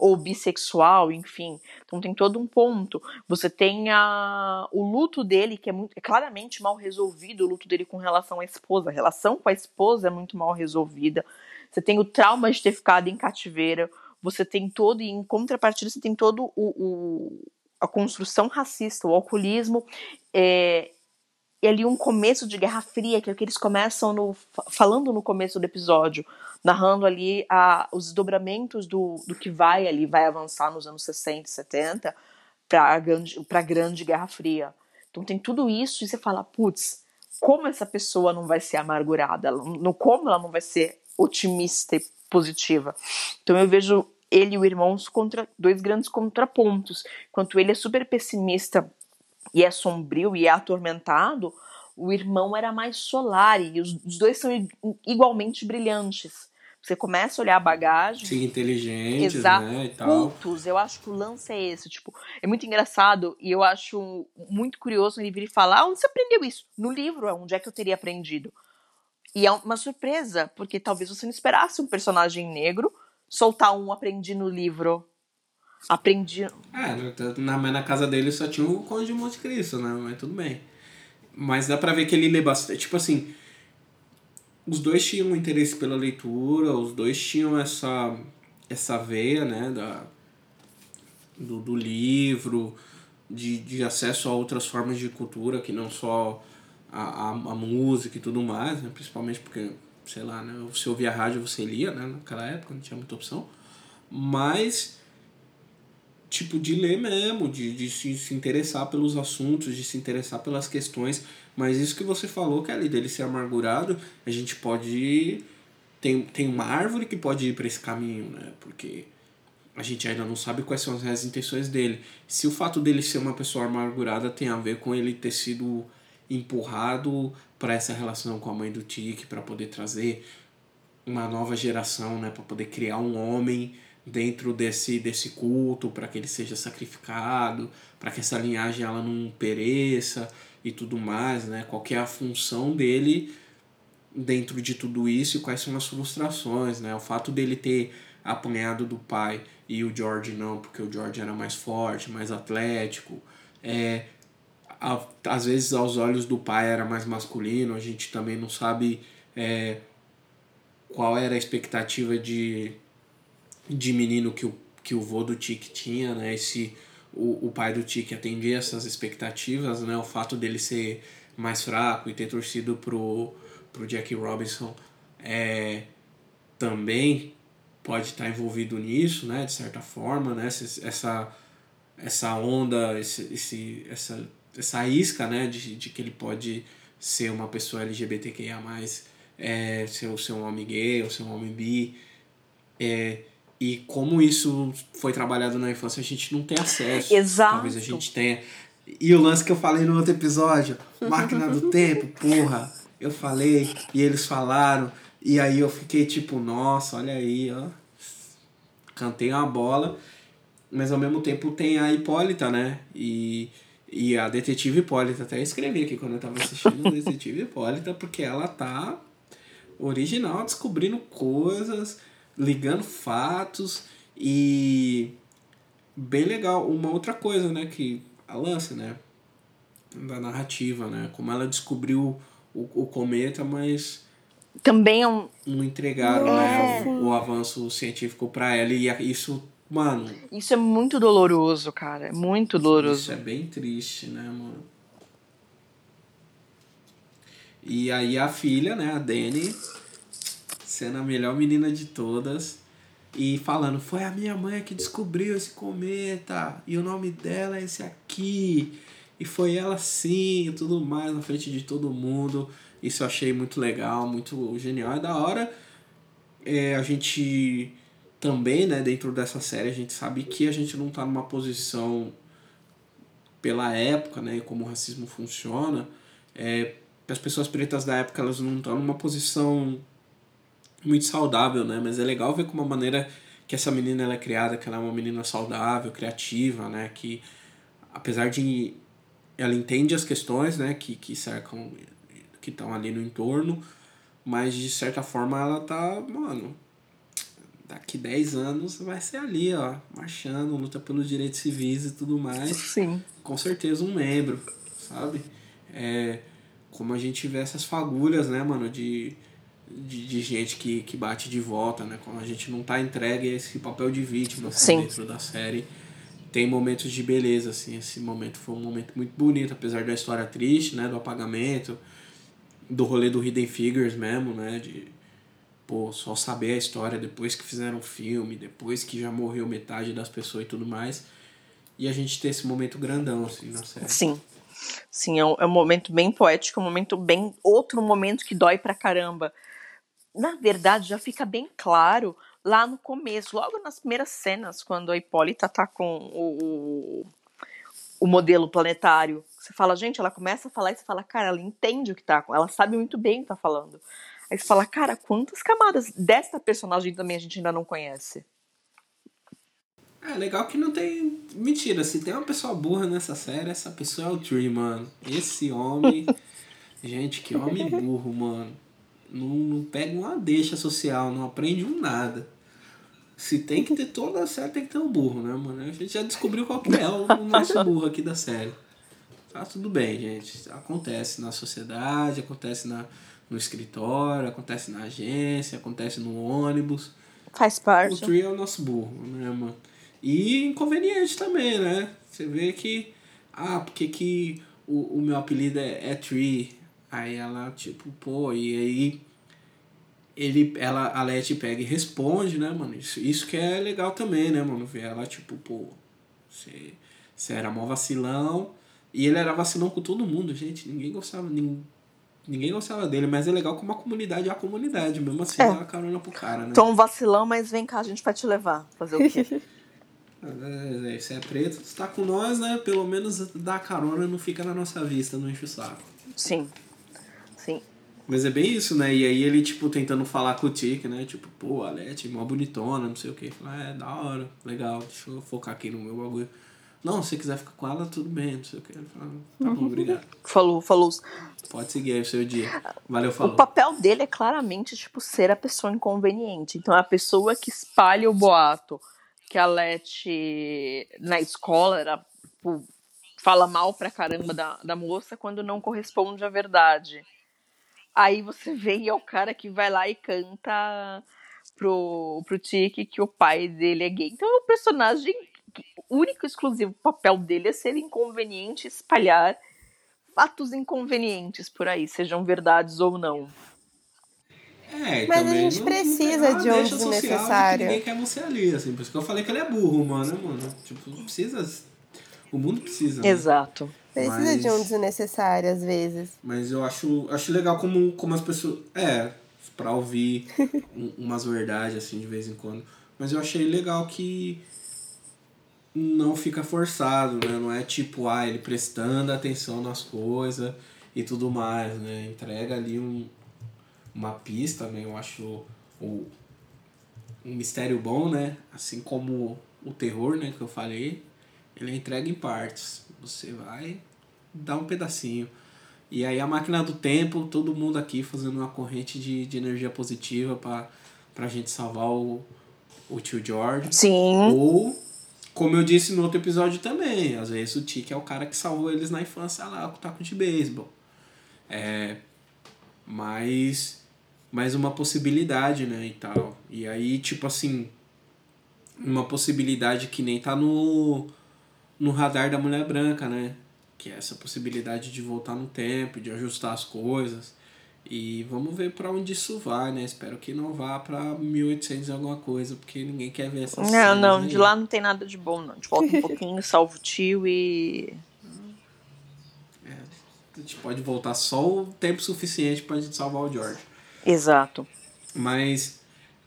ou bissexual, enfim. Então tem todo um ponto. Você tem a, o luto dele, que é, muito, é claramente mal resolvido, o luto dele com relação à esposa. A relação com a esposa é muito mal resolvida. Você tem o trauma de ter ficado em cativeiro. Você tem todo, e em contrapartida, você tem todo o, o a construção racista, o alcoolismo. É, ali um começo de Guerra Fria, que é que eles começam no, fa- falando no começo do episódio, narrando ali a, os desdobramentos do, do que vai ali, vai avançar nos anos 60 e 70 para a grande, pra grande Guerra Fria. Então tem tudo isso e você fala, putz, como essa pessoa não vai ser amargurada? No, como ela não vai ser otimista e positiva? Então eu vejo ele e o irmão contra dois grandes contrapontos. Enquanto ele é super pessimista e é sombrio e é atormentado, o irmão era mais solar e os, os dois são igualmente brilhantes. Você começa a olhar a bagagem. Sim, inteligentes, Exato. né, e tal. Cultos, eu acho que o lance é esse, tipo, é muito engraçado e eu acho muito curioso ele vir e falar, "Ah, onde você aprendeu isso? No livro, onde é que eu teria aprendido? E é uma surpresa, porque talvez você não esperasse um personagem negro soltar um aprendi no livro. Aprendi. É, na, na casa dele só tinha o Conde de Monte Cristo, né? Mas tudo bem. Mas dá pra ver que ele lê bastante. Tipo assim, os dois tinham interesse pela leitura, os dois tinham essa, essa veia, né? Da, do, do livro, de, de acesso a outras formas de cultura, que não só a, a, a música e tudo mais, né? Principalmente porque, sei lá, né? Você ouvia rádio, você lia, né? Naquela época, não tinha muita opção. Mas tipo de ler mesmo, de, de se, se interessar pelos assuntos, de se interessar pelas questões. Mas isso que você falou, Kelly, dele ser amargurado, a gente pode tem, tem uma árvore que pode ir para esse caminho, né? Porque a gente ainda não sabe quais são as intenções dele. Se o fato dele ser uma pessoa amargurada tem a ver com ele ter sido empurrado para essa relação com a mãe do Tique, para poder trazer uma nova geração, né, para poder criar um homem dentro desse desse culto, para que ele seja sacrificado, para que essa linhagem ela não pereça e tudo mais, né? Qual é a função dele dentro de tudo isso e quais são as frustrações, né? O fato dele ter apanhado do pai e o George não, porque o George era mais forte, mais atlético, é, a, às vezes aos olhos do pai era mais masculino, a gente também não sabe é, qual era a expectativa de, de menino que o, que o vô do Tique tinha, né? Se o, o pai do Tique atendia essas expectativas, né? O fato dele ser mais fraco e ter torcido pro, pro Jackie Robinson é, também pode estar envolvido nisso, né? De certa forma, né? Essa, essa onda, esse, esse, essa, essa isca, né? De, de que ele pode ser uma pessoa LGBTQIA+, é, ser, ser um homem gay ou ser um homem bi. É, e como isso foi trabalhado na infância, a gente não tem acesso. Exato. Talvez a gente tenha. E o lance que eu falei no outro episódio, máquina do *laughs* tempo, porra, eu falei e eles falaram. E aí eu fiquei tipo, nossa, olha aí, ó. Cantei uma bola. Mas ao mesmo tempo tem a Hipólita, né? E, e a Detetive Hipólita. Até escrevi aqui quando eu tava assistindo a *laughs* Detetive Hipólita, porque ela tá original, descobrindo coisas, ligando fatos e bem legal. Uma outra coisa, né, que a lance, né, da narrativa, né, como ela descobriu o, o cometa, mas também é um não entregaram, né, o, o avanço científico para ela e isso, mano, isso é muito doloroso, cara, é muito doloroso. isso é bem triste, né, mano. E aí a filha, né, a Dani, sendo a melhor menina de todas e falando, foi a minha mãe que descobriu esse cometa e o nome dela é esse aqui. E foi ela sim e tudo mais na frente de todo mundo. Isso eu achei muito legal, muito genial. É da hora. É, a gente também, né, dentro dessa série, a gente sabe que a gente não tá numa posição pela época, né, como o racismo funciona, é, as pessoas pretas da época elas não estão numa posição muito saudável, né? Mas é legal ver como a maneira que essa menina ela é criada, que ela é uma menina saudável, criativa, né? Que apesar de ela entende as questões, né, que que cercam que estão ali no entorno, mas de certa forma ela tá, mano, daqui 10 anos vai ser ali, ó, marchando, luta pelos direitos civis e tudo mais. Sim. Com certeza um membro, sabe? É, como a gente vê essas fagulhas, né, mano, de, de, de gente que, que bate de volta, né? Como a gente não tá entregue a esse papel de vítima assim, Sim. dentro da série. Tem momentos de beleza, assim, esse momento foi um momento muito bonito, apesar da história triste, né, do apagamento, do rolê do Hidden Figures mesmo, né, de, pô, só saber a história depois que fizeram o filme, depois que já morreu metade das pessoas e tudo mais, e a gente ter esse momento grandão, assim, na série. Sim. Sim, é um, é um momento bem poético, um momento bem. Outro momento que dói pra caramba. Na verdade, já fica bem claro lá no começo, logo nas primeiras cenas, quando a Hipólita tá com o, o, o modelo planetário. Você fala, gente, ela começa a falar e você fala, cara, ela entende o que tá. Ela sabe muito bem o que tá falando. Aí você fala, cara, quantas camadas desta personagem também a gente ainda não conhece? É legal que não tem. Mentira, se tem uma pessoa burra nessa série, essa pessoa é o Tree, mano. Esse homem. *laughs* Gente, que homem burro, mano. Não, não pega uma deixa social, não aprende um nada. Se tem que ter toda a série, tem que ter um burro, né, mano? A gente já descobriu qual que é o nosso burro aqui da série. Tá tudo bem, gente. Acontece na sociedade, acontece na, no escritório, acontece na agência, acontece no ônibus. Faz O parte. Tree é o nosso burro, né, mano? E inconveniente também, né? Você vê que. Ah, porque que o, o meu apelido é, é Tree. Aí ela, tipo, pô, e aí. Ele, ela, a Leti pega e responde, né, mano? Isso, isso que é legal também, né, mano? Ver ela, tipo, pô, você, você era mó vacilão. E ele era vacilão com todo mundo, gente. Ninguém gostava. Ninguém, ninguém gostava dele, mas é legal como a comunidade é a comunidade, mesmo assim, É. dá carona pro cara, né? Então, vacilão, mas vem cá, a gente vai te levar. Fazer o quê? *laughs* *laughs* É, você é preto, você tá com nós, né? Pelo menos dá carona, não fica na nossa vista, não enche o saco. Sim. Sim. Mas é bem isso, né? E aí ele, tipo, tentando falar com o Tic, né? Tipo, pô, a Leti, mó bonitona, não sei o quê. Fala, é, da hora, legal, deixa eu focar aqui no meu bagulho. Não, se você quiser ficar com ela, tudo bem, não sei o quê. Ele fala, tá bom, obrigado. Falou, falou. Pode seguir aí o seu dia. Valeu, falou. O papel dele é claramente, tipo, ser a pessoa inconveniente. Então, é a pessoa que espalha o boato que a Leti, na escola, era, tipo, fala mal pra caramba da, da moça quando não corresponde à verdade. Aí você vê e é o cara que vai lá e canta pro, pro Tiki que o pai dele é gay. Então, é um personagem que o único e exclusivo papel dele é ser inconveniente e espalhar fatos inconvenientes por aí, sejam verdades ou não. É, e Mas a gente não- precisa não de um deixa social de que desnecessário. Ninguém quer você ali, assim. Por isso que eu falei que ele é burro, mano, né, mano? Tipo, não precisa. O mundo precisa. né? Exato. Precisa Mas- de um desnecessário, às vezes. Mas eu acho, acho legal como, como as pessoas. É, pra ouvir *laughs* um- umas verdades, assim, de vez em quando. Mas eu achei legal que não fica forçado, né? Não é tipo, ah, ele prestando atenção nas coisas e tudo mais, né? Entrega ali um, uma pista, né? Eu acho o, um mistério bom, né? Assim como o terror, né? Que eu falei, ele entregue em partes. Você vai dar um pedacinho. E aí a máquina do tempo, todo mundo aqui fazendo uma corrente de, de energia positiva pra, pra gente salvar o, o tio George. Sim. Ou, como eu disse no outro episódio também, às vezes o Tiki é o cara que salvou eles na infância lá com o taco de beisebol. É, mas, mais uma possibilidade, né, e tal. E aí, tipo assim, uma possibilidade que nem tá no, no radar da mulher branca, né? Que é essa possibilidade de voltar no tempo, de ajustar as coisas. E vamos ver pra onde isso vai, né? Espero que não vá pra 1800 e alguma coisa, porque ninguém quer ver essas Não, cenas não, aí. de lá não tem nada de bom, não. A gente volta um *laughs* pouquinho, salva o tio e. A gente pode voltar só o tempo suficiente pra gente salvar o George. Exato. Mas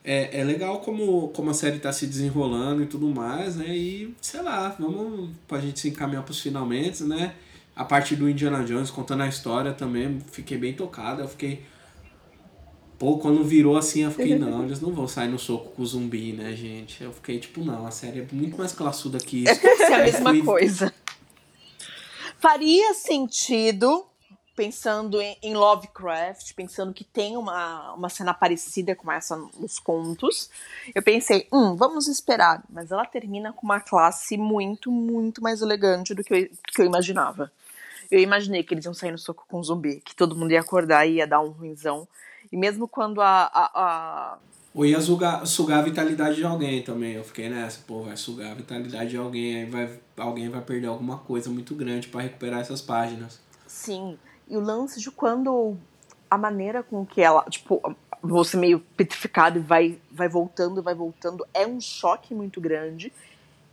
é, é legal como, como a série tá se desenrolando e tudo mais, né? E, sei lá, vamos pra gente se encaminhar pros finalmente, né? A parte do Indiana Jones contando a história também, fiquei bem tocada. Eu fiquei. Pô, quando virou assim, eu fiquei, não, eles não vão sair no soco com o zumbi, né, gente? Eu fiquei tipo, não, a série é muito mais classuda que isso. Isso *laughs* é a mesma Fui- *laughs* coisa. Faria sentido, pensando em, em Lovecraft, pensando que tem uma, uma cena parecida com essa nos contos. Eu pensei, hum, vamos esperar. Mas ela termina com uma classe muito, muito mais elegante do que eu, que eu imaginava. Eu imaginei que eles iam sair no soco com zumbi, que todo mundo ia acordar e ia dar um ruinzão. E mesmo quando a- a- a, Ou ia sugar, sugar a vitalidade de alguém também. Eu fiquei nessa, pô, vai sugar a vitalidade de alguém, aí vai, alguém vai perder alguma coisa muito grande pra recuperar essas páginas. Sim, e o lance de quando a maneira com que ela, tipo, você meio petrificado e vai, vai voltando, vai voltando, é um choque muito grande.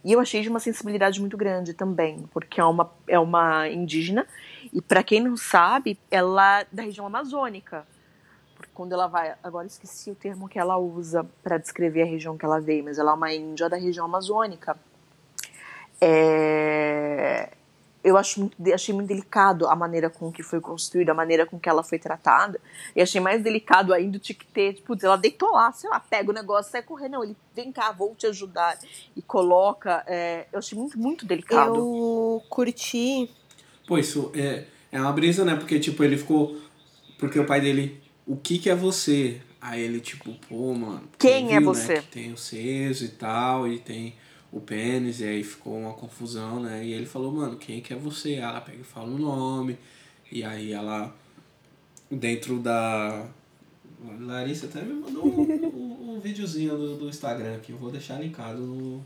E eu achei de uma sensibilidade muito grande também, porque é uma, é uma indígena, e para quem não sabe, ela é da região amazônica. Porque quando ela vai. Agora esqueci o termo que ela usa para descrever a região que ela veio, mas ela é uma índia da região amazônica. É, eu acho achei muito delicado a maneira com que foi construída, a maneira com que ela foi tratada. E achei mais delicado ainda o ter, tipo, ela deitou lá, sei lá, pega o negócio, sai correndo. Não, ele vem cá, vou te ajudar. E coloca. é, eu achei muito, muito delicado. Eu curti. Pô, isso é, é uma brisa, né? Porque, tipo, ele ficou. Porque o pai dele, o que que é você? Aí ele, tipo, pô, mano. Quem é viu, você? Né, que tem o Ceso e tal, e tem o pênis, e aí ficou uma confusão, né? E ele falou, mano, quem que é você? Ela pega e fala o nome, e aí ela, dentro da. Larissa até me mandou um, um, um videozinho do, do Instagram aqui, eu vou deixar linkado no,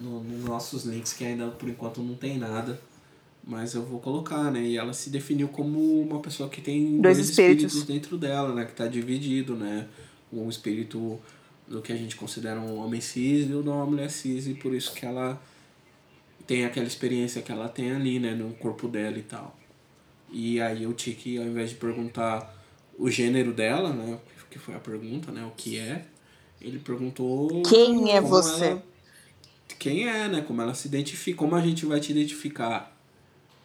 no, nos nossos links, que ainda por enquanto não tem nada. Mas eu vou colocar, né? E ela se definiu como uma pessoa que tem Dois dois, espíritos. espíritos dentro dela, né? Que tá dividido, né? Um espírito do que a gente considera um homem cis e o de uma mulher cis. E por isso que ela tem aquela experiência que ela tem ali, né? No corpo dela e tal. E aí o Tiki, ao invés de perguntar o gênero dela, né? Que foi a pergunta, né? O que é? Ele perguntou. Quem é você? Ela, quem é, né? Como ela se identifica, como a gente vai te identificar.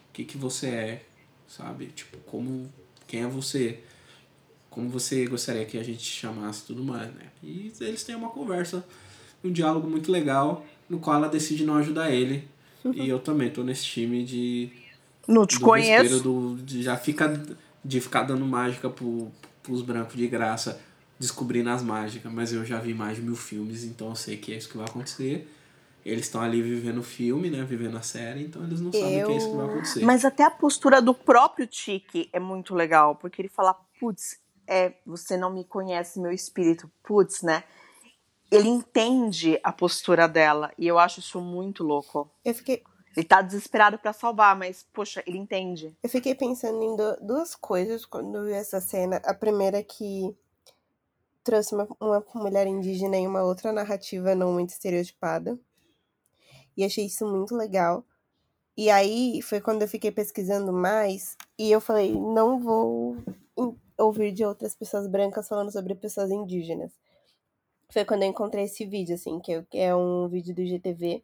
O que, que você é, sabe? Tipo, como. Quem é você? Como você gostaria que a gente te chamasse tudo mais, né? E eles têm uma conversa, um diálogo muito legal, no qual ela decide não ajudar ele. e eu também tô nesse time de. Não te conheço. Do, de já fica, de ficar dando mágica pro, pros brancos de graça, descobrindo as mágicas. Mas eu já vi mais de mil filmes, então eu sei que é isso que vai acontecer. Eles estão ali vivendo o filme, né? Vivendo a série, então eles não sabem eu... que é isso que vai acontecer. Mas até a postura do próprio Tiki é muito legal, porque ele fala, putz, é, você não me conhece meu espírito, putz, né? Ele entende a postura dela e eu acho isso muito louco. Eu fiquei. Ele tá desesperado para salvar, mas, poxa, ele entende. Eu fiquei pensando em duas coisas quando eu vi essa cena. A primeira é que trouxe uma, uma mulher indígena em uma outra narrativa não muito estereotipada. E achei isso muito legal. E aí foi quando eu fiquei pesquisando mais e eu falei, não vou ouvir de outras pessoas brancas falando sobre pessoas indígenas. Foi quando eu encontrei esse vídeo, assim, que é um vídeo do GTV,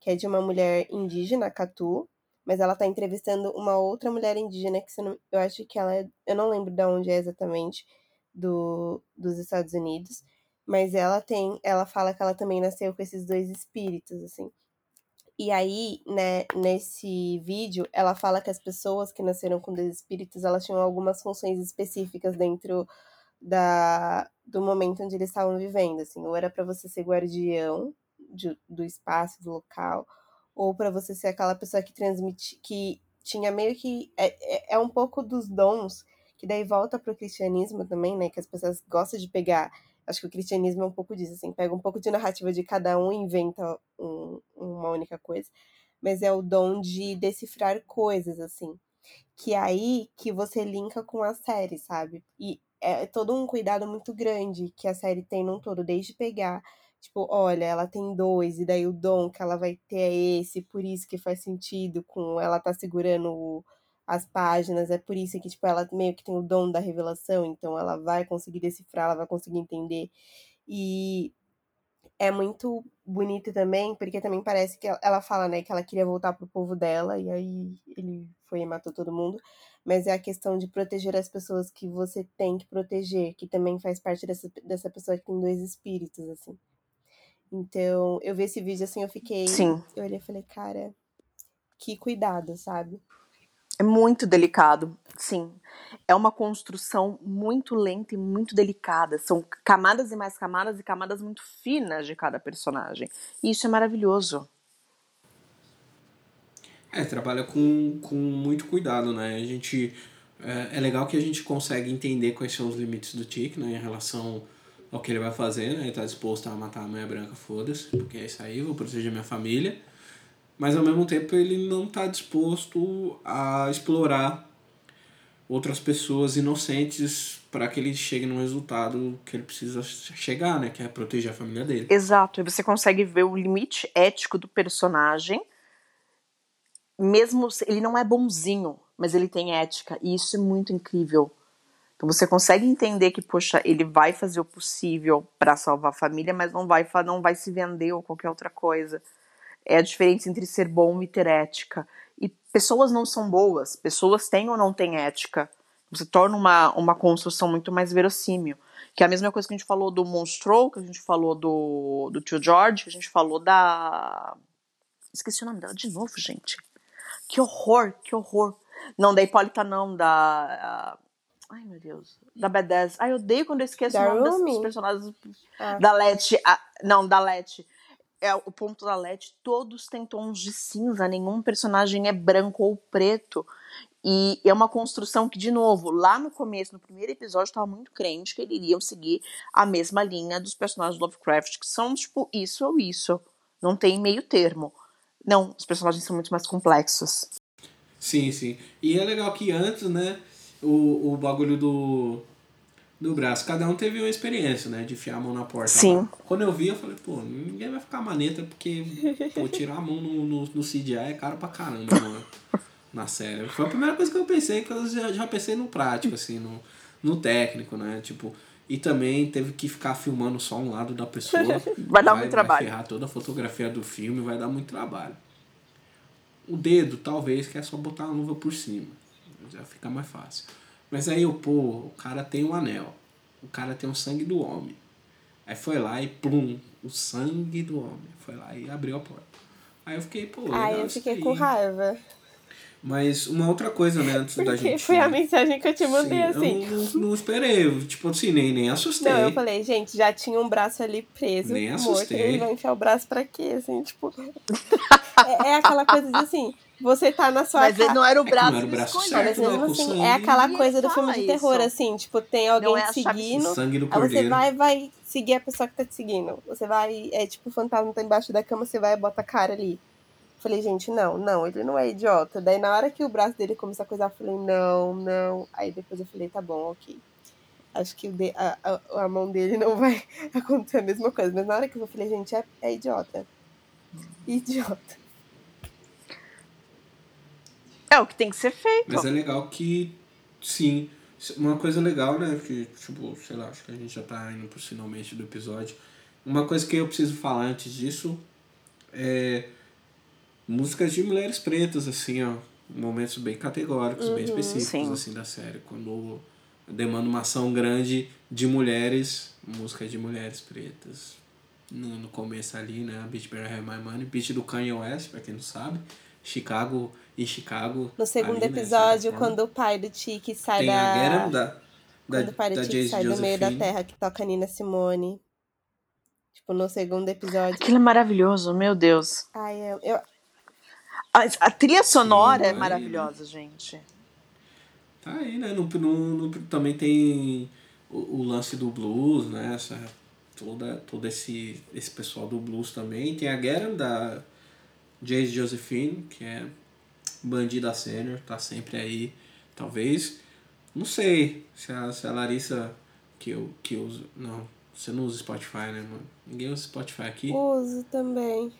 que é de uma mulher indígena, Catu, mas ela tá entrevistando uma outra mulher indígena que eu acho que ela é, eu não lembro de onde é exatamente, do, dos Estados Unidos, mas ela tem, ela fala que ela também nasceu com esses dois espíritos, assim. E aí, né, nesse vídeo, ela fala que as pessoas que nasceram com dois espíritos, elas tinham algumas funções específicas dentro da, do momento onde eles estavam vivendo, assim, ou era para você ser guardião de, do espaço, do local, ou para você ser aquela pessoa que transmite, que tinha meio que é, é, é um pouco dos dons que daí volta pro cristianismo também, né, que as pessoas gostam de pegar Acho que o cristianismo é um pouco disso, assim, pega um pouco de narrativa de cada um e inventa um, uma única coisa. Mas é o dom de decifrar coisas, assim. Que é aí que você linka com a série, sabe? E é todo um cuidado muito grande que a série tem num todo, desde pegar Tipo, olha, ela tem dois, e daí o dom que ela vai ter é esse, por isso que faz sentido com ela tá segurando as páginas, é por isso que, tipo, ela meio que tem o dom da revelação, então ela vai conseguir decifrar, ela vai conseguir entender. E é muito bonito também, porque também parece que ela fala, né, que ela queria voltar pro povo dela, e aí ele foi e matou todo mundo. Mas é a questão de proteger as pessoas que você tem que proteger, que também faz parte dessa, dessa pessoa que tem dois espíritos, assim. Então, eu vi esse vídeo assim, eu fiquei. Sim. Eu olhei e falei, cara, que cuidado, sabe? É muito delicado, sim. É uma construção muito lenta e muito delicada. São camadas e mais camadas e camadas muito finas de cada personagem. E isso é maravilhoso. É, trabalha com, com muito cuidado, né? A gente. É, é legal que a gente consegue entender quais são os limites do Tic, né? Em relação ao que ele vai fazer, né? Ele tá disposto a matar a mulher branca, foda-se, porque é isso aí, vou proteger minha família mas ao mesmo tempo ele não está disposto a explorar outras pessoas inocentes para que ele chegue no resultado que ele precisa chegar, né? Que é proteger a família dele. Exato. E você consegue ver o limite ético do personagem, mesmo ele não é bonzinho, mas ele tem ética e isso é muito incrível. Então você consegue entender que, poxa, ele vai fazer o possível para salvar a família, mas não vai, não vai se vender ou qualquer outra coisa é a diferença entre ser bom e ter ética. E pessoas não são boas, pessoas têm ou não têm ética. Você torna uma, uma construção muito mais verossímil. Que é a mesma coisa que a gente falou do Monstro, que a gente falou do, do tio George, que a gente falou da. Esqueci o nome dela de novo, gente. Que horror, que horror. Não, da Hipólita não, da. Ai, meu Deus. Da B10. Ai, eu odeio quando eu esqueço da o nome dos personagens. Ah. Da Leti. não, da Leti é o ponto da LED, todos têm tons de cinza, nenhum personagem é branco ou preto. E é uma construção que, de novo, lá no começo, no primeiro episódio, estava muito crente que eles iriam seguir a mesma linha dos personagens do Lovecraft, que são tipo isso ou isso. Não tem meio termo. Não, os personagens são muito mais complexos. Sim, sim. E é legal que antes, né, o, o bagulho do do braço. Cada um teve uma experiência, né? De enfiar a mão na porta. Sim. Quando eu vi, eu falei, pô, ninguém vai ficar maneta, porque pô, *laughs* tirar a mão no, no, no CGI é caro pra caramba, mano. na série. Foi a primeira coisa que eu pensei, que eu já, já pensei no prático, assim, no, no técnico, né? Tipo, e também teve que ficar filmando só um lado da pessoa. *laughs* vai dar muito trabalho. Vai ferrar toda a fotografia do filme, vai dar muito trabalho. O dedo, talvez, que é só botar a luva por cima. Já fica mais fácil. Mas aí, pô, o cara tem um anel. O cara tem o sangue do homem. Aí foi lá e plum, o sangue do homem. Foi lá e abriu a porta. Aí eu fiquei, pô, legal Ai, eu fiquei isso com aí. raiva. Mas uma outra coisa, né, antes da Porque gente. foi a mensagem que eu te mandei, Sim, assim. Eu não, não esperei, eu, tipo assim, nem, nem assustei. Não, eu falei, gente, já tinha um braço ali preso, Nem morto. assustei. Ele vai enfiar o braço pra quê? Assim, tipo. *laughs* é, é aquela coisa de assim, você tá na sua Mas ele casa. não era o braço, não era o braço escolheu. Mas certo, né, mesmo com assim, é aquela coisa do filme de terror, isso. assim, tipo, tem alguém Não é a te seguindo. Sangue do Aí você vai vai seguir a pessoa que tá te seguindo. Você vai, é tipo, o fantasma tá embaixo da cama, você vai e bota a cara ali. Falei, gente, não, não, ele não é idiota. Daí na hora que o braço dele começou a coisar, eu falei, não, não. Aí depois eu falei, tá bom, ok. Acho que o de, a, a, a mão dele não vai *laughs* acontecer a mesma coisa. Mas na hora que eu falei, gente, é, é idiota. Idiota. É o que tem que ser feito. Mas é legal que, sim, uma coisa legal, né, que, tipo, sei lá, acho que a gente já tá indo pro finalmente do episódio. Uma coisa que eu preciso falar antes disso é músicas de mulheres pretas, assim, ó, momentos bem categóricos, bem específicos, Sim. assim, da série. Quando demanda uma ação grande de mulheres, música de mulheres pretas. No, no começo ali, né, a Beat Better Have My Money, beat do Kanye West, pra quem não sabe, Chicago e Chicago. No segundo ali, né, episódio, forma. quando o pai do Tiki sai Tem a da. Get 'Em da, da, Quando o pai do Tiki sai do meio da terra, que toca Nina Simone. Tipo, no segundo episódio. Aquilo é maravilhoso, meu Deus. Ai, eu, eu, A, a trilha sonora é aí. maravilhosa, gente. Tá aí, né? No, no, no- também tem o, o lance do blues, né? Essa, toda, todo esse, esse pessoal do blues também. Tem a Guerra da Jayce Josephine, que é bandida sênior, tá sempre aí. Talvez. Não sei se a, se a Larissa que eu, que eu uso. Não, você não usa Spotify, né, mano? Ninguém usa Spotify aqui. uso também.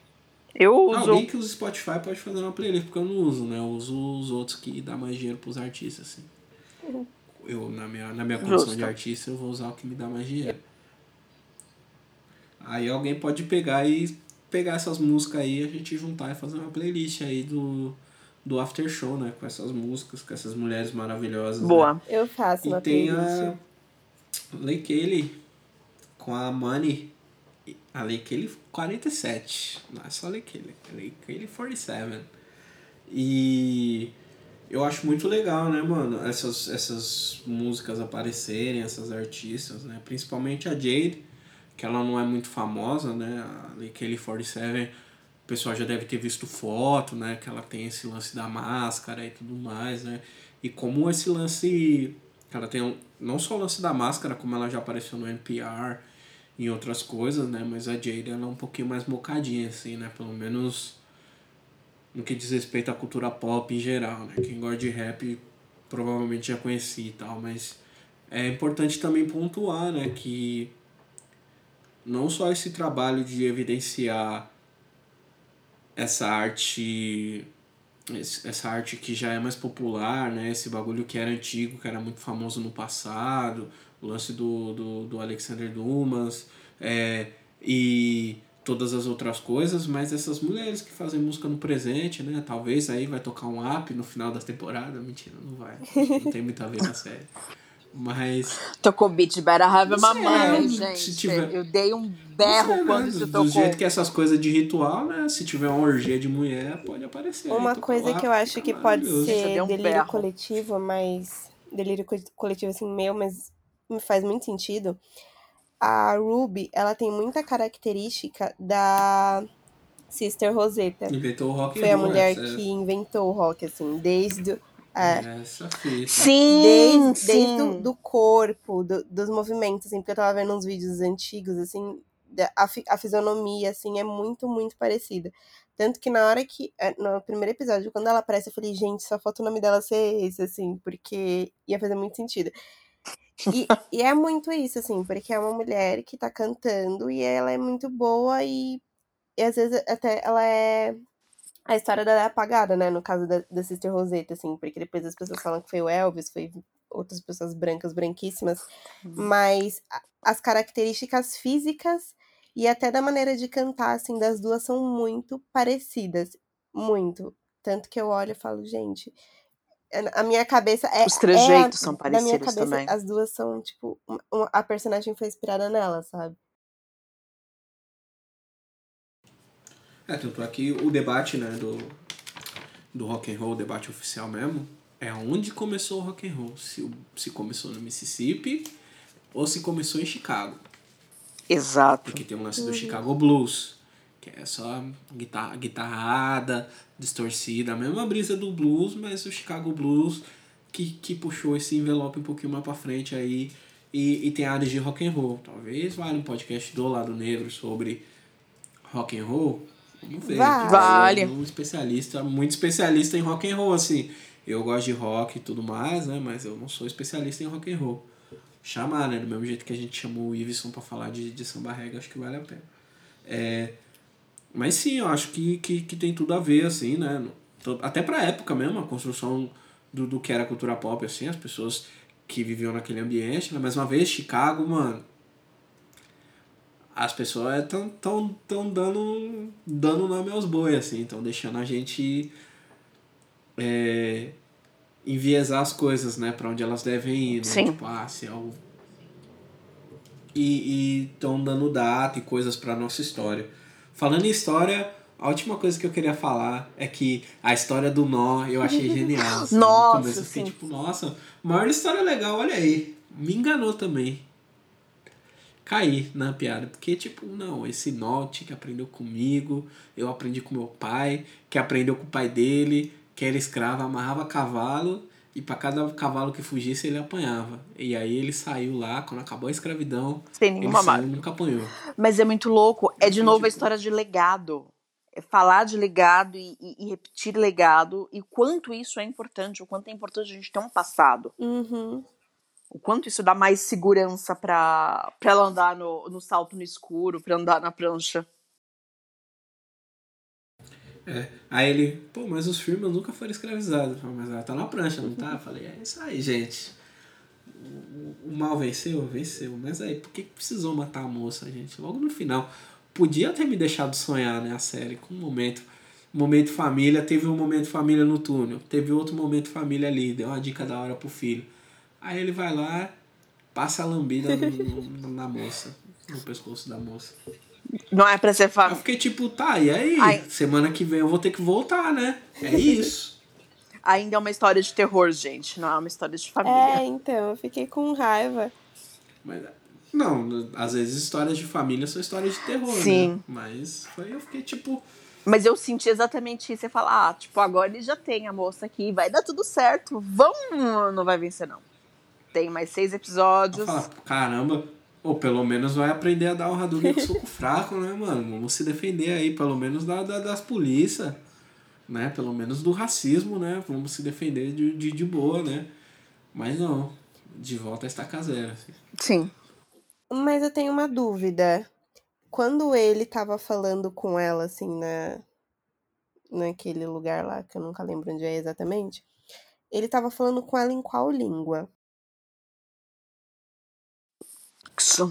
Eu uso. Alguém que usa Spotify pode fazer uma playlist, porque eu não uso, né? Eu uso os outros que dá mais dinheiro pros artistas, assim. Eu, na minha, na minha condição Justo. de artista, eu vou usar o que me dá mais dinheiro. Aí alguém pode pegar e pegar essas músicas aí, a gente juntar e fazer uma playlist aí do, do After Show, né? Com essas músicas, com essas mulheres maravilhosas. né? Boa. Eu faço E uma tem playlist. a Leikele com a Money. A Leikele 47. Não é só Leikele. É Leikele 47. E eu acho muito legal, né, mano? Essas, essas músicas aparecerem, essas artistas, né? Principalmente a Jade, que ela não é muito famosa, né? A Leikele 47, o pessoal já deve ter visto foto, né? Que ela tem esse lance da máscara e tudo mais, né? E como esse lance. Ela tem um, não só o lance da máscara, como ela já apareceu no NPR em outras coisas, né? Mas a Jade ela é um pouquinho mais mocadinha, assim, né? Pelo menos no que diz respeito à cultura pop em geral, né? Quem gosta de rap provavelmente já conhecia e tal, mas é importante também pontuar, né? Que não só esse trabalho de evidenciar essa arte essa arte que já é mais popular, né? Esse bagulho que era antigo, que era muito famoso no passado, o lance do, do, do Alexander Dumas, é, e todas as outras coisas, mas essas mulheres que fazem música no presente, né? Talvez aí vai tocar um app no final da temporada. Mentira, não vai. Não tem muito a ver na série. Mas. Tocou Beat Better Have sei, Money, se gente. tiver- Eu dei um berro sei, quando né? isso do, tocou. do jeito que essas coisas de ritual, né? Se tiver uma orgia de mulher, pode aparecer. Uma coisa que eu acho que pode ser um delírio berro. coletivo, mas. Delírio co- coletivo assim, meu, mas me faz muito sentido. A Ruby, ela tem muita característica da Sister Rosetta. Inventou o rock Foi a roll, mulher essa- que inventou o rock, assim, desde. o- é, Essa fita. Sim, desde, sim. desde o do corpo, do- dos movimentos, assim, porque eu tava vendo uns vídeos antigos, assim, a, a fisionomia, assim, é muito, muito parecida. Tanto que na hora que, é, no primeiro episódio, quando ela aparece, eu falei, gente, só falta o nome dela ser esse, assim, porque ia fazer muito sentido. E, *laughs* e é muito isso, assim, porque é uma mulher que tá cantando e ela é muito boa e, e às vezes até ela é a história dela é apagada, né? No caso da, da Sister Rosetta, assim, porque depois as pessoas falam que foi o Elvis, foi outras pessoas brancas, branquíssimas, mas as características físicas e até da maneira de cantar, assim, das duas são muito parecidas. Muito. Tanto que eu olho e falo, gente, a minha cabeça é. Os trejeitos é, são parecidos minha cabeça, também. As duas são, tipo, a personagem foi inspirada nela, sabe? É, tanto aqui é o debate, né, do, do rock and roll, o debate oficial mesmo, é onde começou o rock and roll. Se, se começou no Mississippi ou se começou em Chicago. Exato. Porque tem um lance do. Chicago Blues, que é só guitarra, guitarrada, distorcida, a mesma brisa do blues, mas o Chicago Blues que, que puxou esse envelope um pouquinho mais pra frente aí e, e tem áreas de rock and roll. Talvez vale um podcast do Lado Negro sobre rock and roll. Vamos ver. Vale. Um especialista, muito especialista em rock and roll, assim. Eu gosto de rock e tudo mais, né? Mas eu não sou especialista em rock and roll. Chamar, né? Do mesmo jeito que a gente chamou o Iveson pra falar de, de samba reggae, acho que vale a pena. É, mas sim, eu acho que, que, que tem tudo a ver, assim, né? Até pra época mesmo, a construção do, do que era cultura pop, assim, as pessoas que viviam naquele ambiente, né? Mais uma vez, Chicago, mano. As pessoas estão tão, tão dando, dando nome aos bois, assim, estão deixando a gente é, enviesar as coisas, né? Pra onde elas devem ir, né? Sim. Tipo, ah, se é o... E estão dando data e coisas pra nossa história. Falando em história, a última coisa que eu queria falar é que a história do nó eu achei *laughs* genial. Assim, nossa, começo, assim, tipo, nossa, maior história legal, olha aí. Me enganou também. Caí na piada. Porque, tipo, não, esse nó que aprendeu comigo, eu aprendi com meu pai, que aprendeu com o pai dele, que era escravo, amarrava cavalo e para cada cavalo que fugisse ele apanhava. E aí ele saiu lá, quando acabou a escravidão, sem nenhuma marca. nunca apanhou. Mas é muito louco, é de novo a história de legado. É falar de legado e, e, e, repetir legado e quanto isso é importante, o quanto é importante a gente ter um passado. Uhum. O quanto isso dá mais segurança para ela andar no, no salto no escuro, para andar na prancha. É. Aí ele, pô, mas os firmas nunca foram escravizados. Mas ela tá na prancha, não tá? Falei, é isso aí, gente. O, mal venceu? Venceu. Mas aí, por que precisou matar a moça, gente? Logo no final. Podia ter me deixado sonhar, né, a série, com um momento. Momento família, teve um momento família no túnel. Teve outro momento família ali, deu uma dica da hora pro filho. Aí ele vai lá, passa a lambida no, no, na moça, no pescoço da moça. Não é pra ser família. Eu fiquei tipo, tá, e aí? Ai. Semana que vem eu vou ter que voltar, né? É *laughs* isso. Ainda é uma história de terror, gente. Não é uma história de família. É, então, eu fiquei com raiva. Mas, não, às vezes histórias de família são histórias de terror, né? Sim. Né? Mas foi, eu fiquei tipo. Mas eu senti exatamente isso. Você fala, ah, tipo, agora ele já tem a moça aqui, vai dar tudo certo. Vamos, não vai vencer, não. Tem mais seis episódios. Falo, Caramba, ou pelo menos vai aprender a dar o Hadouken com soco fraco, né, mano? Vamos se defender aí, pelo menos da, da das polícias, né? Pelo menos do racismo, né? Vamos se defender de, de, de boa, né? Mas não, de volta está caseira. Assim. Sim. Mas eu tenho uma dúvida. Quando ele tava falando com ela, assim, na, naquele lugar lá, que eu nunca lembro onde é exatamente, ele tava falando com ela em qual língua?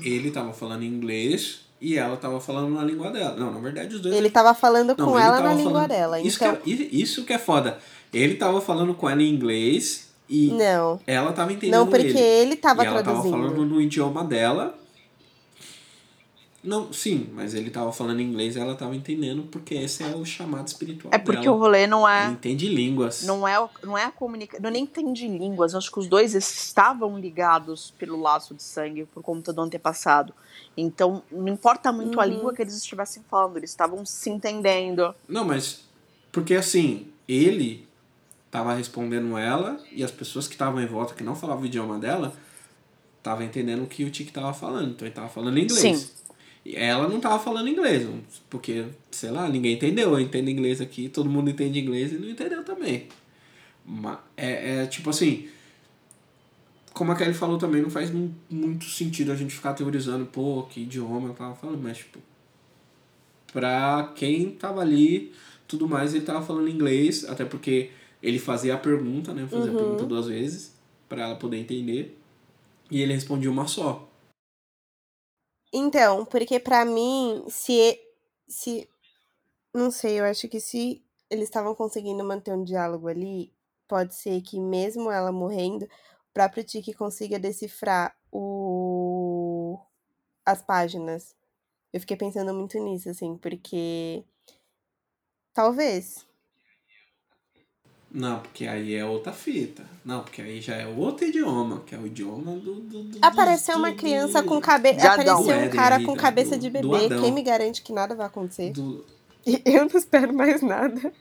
Ele tava falando inglês e ela tava falando na língua dela. Não, na verdade os dois. Ele tava falando não, com ela na falando... língua dela. Isso, então... que é, isso que é foda. Ele tava falando com ela em inglês e não. ela tava entendendo. Não, porque ele, ele tava e traduzindo. Ela tava falando no idioma dela não, sim, mas ele tava falando inglês e ela tava entendendo porque esse é o chamado espiritual É porque dela. o rolê não é... Ele entende línguas. Não é, não é a comunicação... Não nem entende línguas. Acho que os dois estavam ligados pelo laço de sangue por conta do antepassado. Então, não importa muito uhum. a língua que eles estivessem falando. Eles estavam se entendendo. Não, mas... Porque assim, ele tava respondendo ela e as pessoas que estavam em volta, que não falavam o idioma dela, estavam entendendo o que o Tiki tava falando. Então ele tava falando inglês. Sim. Ela não tava falando inglês, porque, sei lá, ninguém entendeu. Eu entendo inglês aqui, todo mundo entende inglês e não entendeu também. Mas é, é tipo assim. Como a Kelly falou também, não faz muito sentido a gente ficar teorizando, pô, que idioma eu tava falando, mas tipo. Pra quem tava ali tudo mais, ele tava falando inglês, até porque ele fazia a pergunta, né? Fazia Uhum. a pergunta duas vezes, para ela poder entender. E ele respondia uma só. Então, porque pra mim, se. se não sei, eu acho que se eles estavam conseguindo manter um diálogo ali, pode ser que mesmo ela morrendo, o próprio Tiki consiga decifrar o as páginas. Eu fiquei pensando muito nisso, assim, porque. Talvez. Não, porque aí é outra fita. Não, porque aí já é outro idioma, que é o idioma do. do, do Apareceu do- uma criança do- com cabeça. Apareceu um cara com tá? cabeça Do- de bebê. Quem me garante que nada vai acontecer? do, E eu não espero mais nada.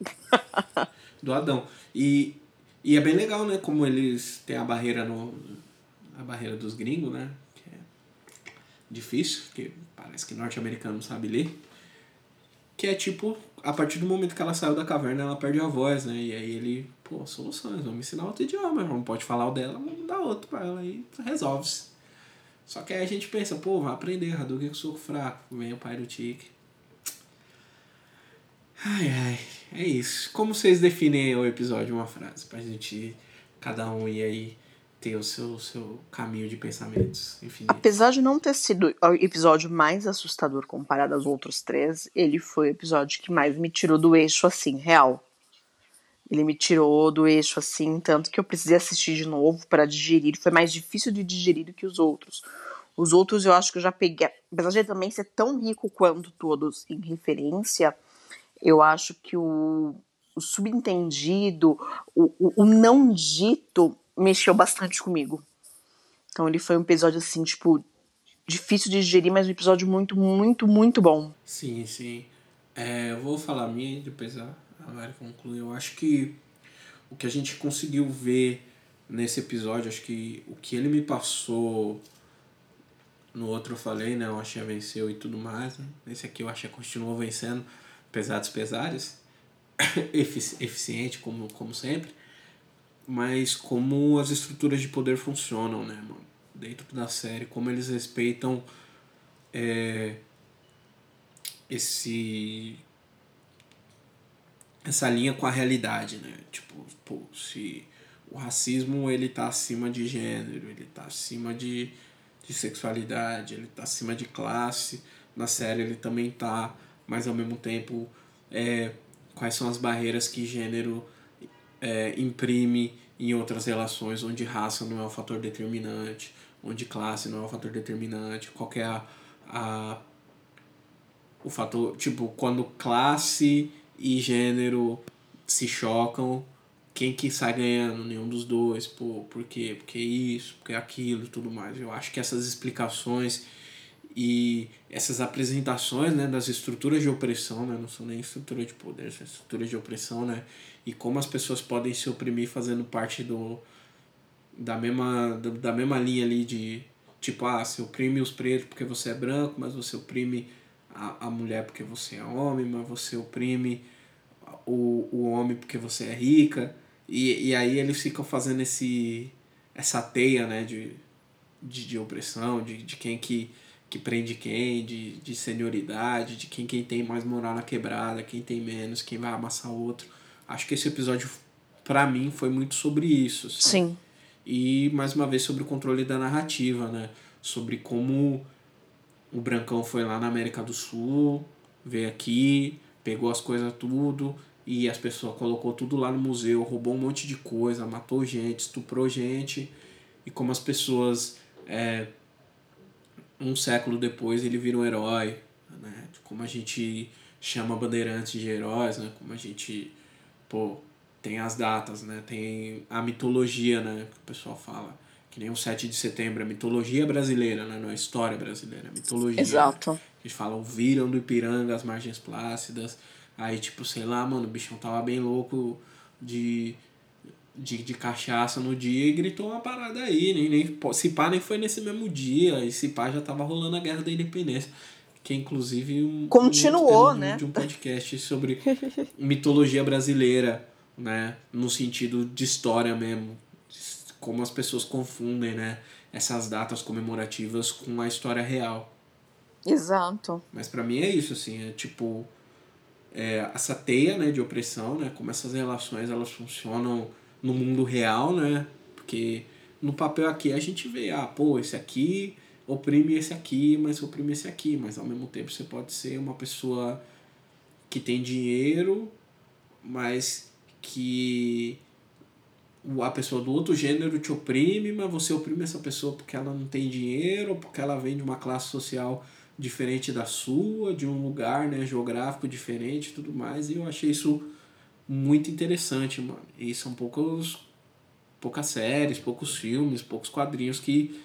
*laughs* do Adão. E, e é bem legal, né? Como eles têm a barreira no. A barreira dos gringos, né? Que é difícil, porque parece que norte-americano não sabe ler. Que é tipo, a partir do momento que ela saiu da caverna, ela perde a voz, né? E aí ele, pô, soluções, vamos ensinar outro idioma, não pode falar o dela, vamos dar outro pra ela e resolve-se. Só que aí a gente pensa, pô, vai aprender, Hadouken com soco fraco, vem o pai do Tique. Ai, ai, é isso. Como vocês definem o episódio uma frase? Pra gente, cada um ir aí ter o seu, seu caminho de pensamentos infinitos. Apesar de não ter sido o episódio mais assustador comparado aos outros três, ele foi o episódio que mais me tirou do eixo, assim, real. Ele me tirou do eixo, assim, tanto que eu precisei assistir de novo para digerir. Foi mais difícil de digerir do que os outros. Os outros eu acho que eu já peguei. Apesar de também ser tão rico quanto todos em referência, eu acho que o, o subentendido, o, o, o não dito, mexeu bastante comigo. Então ele foi um episódio assim, tipo, difícil de digerir, mas um episódio muito, muito, muito bom. Sim, sim. É, eu vou falar a minha depois a, Mari conclui. Eu acho que o que a gente conseguiu ver nesse episódio, acho que o que ele me passou no outro eu falei, né? O Axé venceu e tudo mais. Né? Nesse aqui o Axé continuou vencendo, apesar dos pesares. *coughs* Efici- Eficiente, como, como sempre. Mas como as estruturas de poder funcionam, né, mano? Dentro da série, como eles respeitam é, esse essa linha com a realidade, né? Tipo, pô, se o racismo ele tá acima de gênero, ele tá acima de, de sexualidade, ele tá acima de classe, na série ele também tá, mas ao mesmo tempo é, quais são as barreiras que gênero é, imprime em outras relações onde raça não é o fator determinante, onde classe não é o fator determinante, qual é a, a o fator, tipo, quando classe e gênero se chocam, quem que sai ganhando? Nenhum dos dois. Pô, por quê? Porque isso, porque aquilo e tudo mais. Eu acho que essas explicações e essas apresentações né, das estruturas de opressão, né, não são nem estruturas de poder, são estruturas de opressão, né, e como as pessoas podem se oprimir fazendo parte do, da, mesma, da, mesma linha ali de tipo, ah, você oprime os pretos porque você é branco, mas você oprime a, a mulher porque você é homem, mas você oprime o, o homem porque você é rica. E, e aí eles ficam fazendo esse, essa teia né, de, de, de opressão, de, de quem que, que prende quem, de, de senioridade, de quem, quem tem mais moral na quebrada, quem tem menos, quem vai amassar o outro. Acho que esse episódio, pra mim, foi muito sobre isso. Sim. E, mais uma vez, sobre o controle da narrativa, né? Sobre como o Brancão foi lá na América do Sul, veio aqui, pegou as coisas tudo e as pessoas colocou tudo lá no museu, roubou um monte de coisa, matou gente, estuprou gente. E como as pessoas, é, um século depois, ele vira um herói, né? Como a gente chama bandeirantes de heróis, né? Como a gente, pô, tem as datas, né? Tem a mitologia, né? Que o pessoal fala. Que nem o 7 de setembro, a mitologia brasileira, né? Não é a história brasileira, é a mitologia. Exato. Né? Eles falam, viram do Ipiranga as margens plácidas. Aí, tipo, sei lá, mano, o bichão tava bem louco de, de, de cachaça no dia e gritou uma parada aí. Nem, nem, se pá, nem foi nesse mesmo dia. E se pá, já tava rolando a Guerra da Independência. Que é, inclusive, um, Continuou, um né? de um podcast sobre *laughs* mitologia brasileira, né? No sentido de história mesmo. Como as pessoas confundem, né? Essas datas comemorativas com a história real. Exato. Mas pra mim é isso, assim, é tipo. é, essa teia né, de opressão, né? Como essas relações elas funcionam no mundo real, né? Porque no papel aqui a gente vê, ah, pô, esse aqui oprime esse aqui, mas oprime esse aqui, mas ao mesmo tempo você pode ser uma pessoa que tem dinheiro, mas que a pessoa do outro gênero te oprime, mas você oprime essa pessoa porque ela não tem dinheiro, porque ela vem de uma classe social diferente da sua, de um lugar né, geográfico diferente e tudo mais. E eu achei isso muito interessante, mano. E são poucos, poucas séries, poucos filmes, poucos quadrinhos que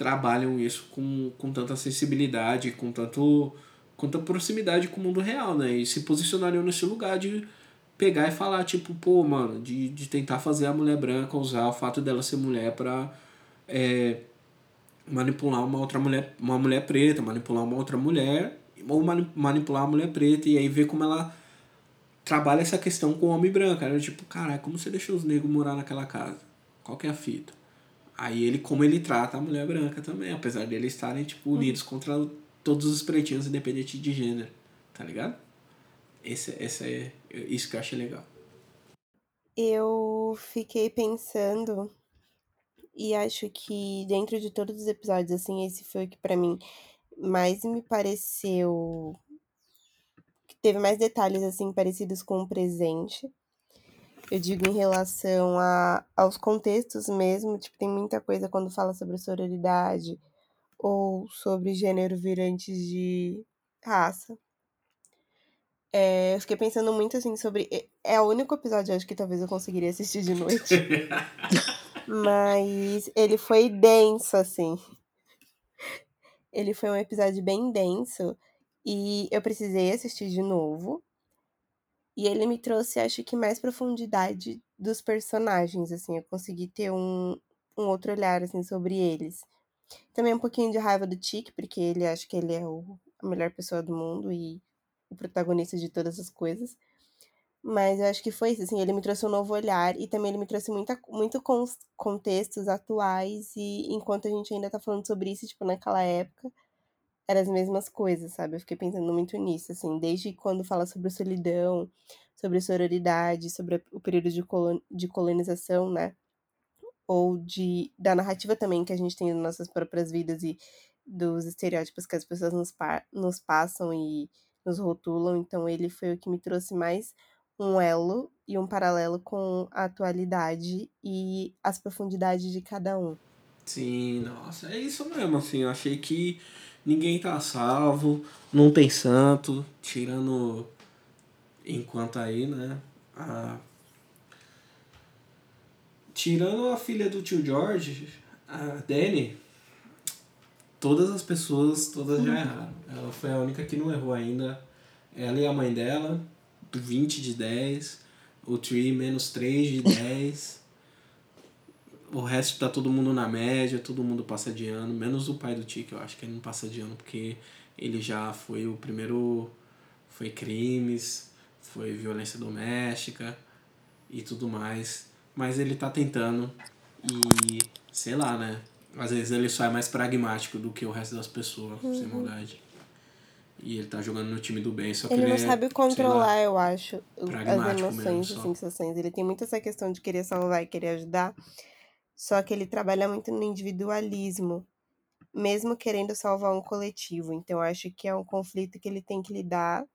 trabalham isso com, com tanta sensibilidade, com tanto com tanta proximidade com o mundo real, né? E se posicionariam nesse lugar de pegar e falar, tipo, pô, mano, de, de tentar fazer a mulher branca usar o fato dela ser mulher pra é, manipular uma outra mulher, uma mulher preta, manipular uma outra mulher, ou manipular uma mulher preta, e aí ver como ela trabalha essa questão com o homem branco. Era tipo, cara, como você deixou os negros morar naquela casa? Qual que é a fita? Aí ele, como ele trata a mulher branca também, apesar de eles estarem, tipo, unidos contra todos os pretinhos, independente de gênero, tá ligado? Esse, esse é isso que eu achei legal. Eu fiquei pensando e acho que dentro de todos os episódios, assim, esse foi o que para mim mais me pareceu que teve mais detalhes assim parecidos com o presente. Eu digo em relação a, aos contextos mesmo, tipo, tem muita coisa quando fala sobre sororidade ou sobre gênero virante de raça. É, eu fiquei pensando muito assim sobre. É o único episódio, acho que talvez eu conseguiria assistir de noite. *laughs* Mas ele foi denso, assim. Ele foi um episódio bem denso. E eu precisei assistir de novo. E ele me trouxe, acho que, mais profundidade dos personagens, assim. Eu consegui ter um, um outro olhar, assim, sobre eles. Também um pouquinho de raiva do Tic, porque ele acho que ele é o, a melhor pessoa do mundo e o protagonista de todas as coisas. Mas eu acho que foi isso, assim, ele me trouxe um novo olhar e também ele me trouxe muita, muito contextos atuais e enquanto a gente ainda tá falando sobre isso, tipo, naquela época, eram as mesmas coisas, sabe? Eu fiquei pensando muito nisso, assim, desde quando fala sobre solidão, sobre sororidade, sobre o período de, colon de colonização, né? Ou de, da narrativa também que a gente tem nas nossas próprias vidas e dos estereótipos que as pessoas nos, pa nos passam e nos rotulam, então ele foi o que me trouxe mais um elo e um paralelo com a atualidade e as profundidades de cada um. Sim, nossa, é isso mesmo, assim, eu achei que ninguém tá salvo, não tem santo, tirando enquanto aí, né, a... tirando a filha do tio George, a Dani, todas as pessoas, todas já erraram. Ela foi a única que não errou ainda. Ela e a mãe dela, 20 de 10. O Tree, menos 3 de 10. O resto tá todo mundo na média, todo mundo passa de ano. Menos o pai do Tique, eu acho que ele não passa de ano, porque ele já foi o primeiro. Foi crimes, foi violência doméstica e tudo mais. Mas ele tá tentando e sei lá, né? Às vezes ele só é mais pragmático do que o resto das pessoas, uhum. sem maldade. E ele tá jogando no time do bem, só que ele, ele não é, sabe controlar, lá, eu acho, as emoções, as sensações. Ele tem muito essa questão de querer salvar e querer ajudar, só que ele trabalha muito no individualismo, mesmo querendo salvar um coletivo. Então, eu acho que é um conflito que ele tem que lidar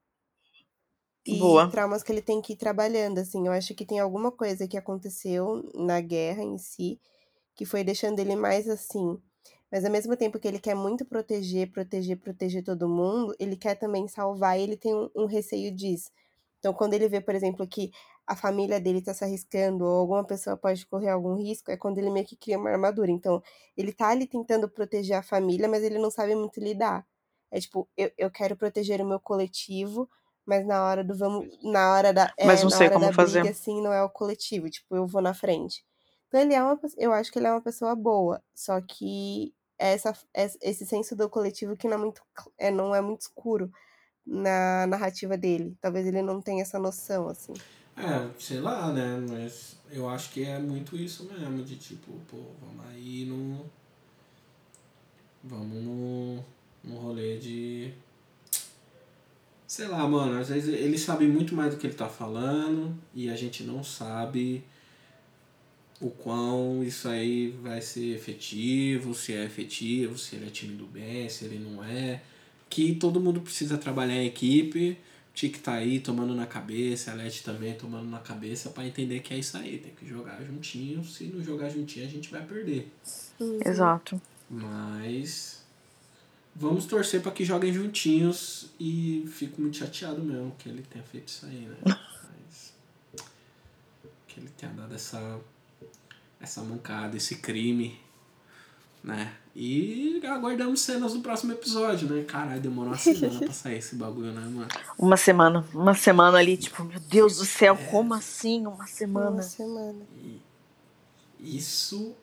e Boa. traumas que ele tem que ir trabalhando, assim. Eu acho que tem alguma coisa que aconteceu na guerra em si que foi deixando ele mais assim. Mas ao mesmo tempo que ele quer muito proteger, proteger, proteger todo mundo, ele quer também salvar e ele tem um, um receio disso. Então, quando ele vê, por exemplo, que a família dele está se arriscando ou alguma pessoa pode correr algum risco, é quando ele meio que cria uma armadura. Então, ele tá ali tentando proteger a família, mas ele não sabe muito lidar. É tipo, eu, eu quero proteger o meu coletivo, mas na hora do vamos. Na hora da. É, mas não sei como fazer. Briga, assim, não é o coletivo. Tipo, eu vou na frente. Então ele é uma eu acho que ele é uma pessoa boa, só que essa, esse senso do coletivo que não é muito, é, não é muito escuro na narrativa dele. Talvez ele não tenha essa noção, assim. É, sei lá, né? Mas eu acho que é muito isso mesmo, de tipo, pô, vamos aí no. Vamos no, no rolê de sei lá, mano, às vezes ele sabe muito mais do que ele tá falando e a gente não sabe o quão isso aí vai ser efetivo, se é efetivo, se ele é time do bem, se ele não é. Que todo mundo precisa trabalhar em equipe. Tique tá aí tomando na cabeça, a Leti também tomando na cabeça para entender que é isso aí, tem que jogar juntinho. Se não jogar juntinho, a gente vai perder. Exato. Mas vamos torcer para que joguem juntinhos e fico muito chateado mesmo que ele tenha feito isso aí, né? *laughs* Mas que ele tenha dado essa essa mancada, esse crime, né? E aguardamos cenas do próximo episódio, né? Caralho, demorou uma semana pra sair esse bagulho, né, mano? Uma semana, uma semana ali, tipo, meu Deus do céu, como assim? Uma semana. Uma semana. E isso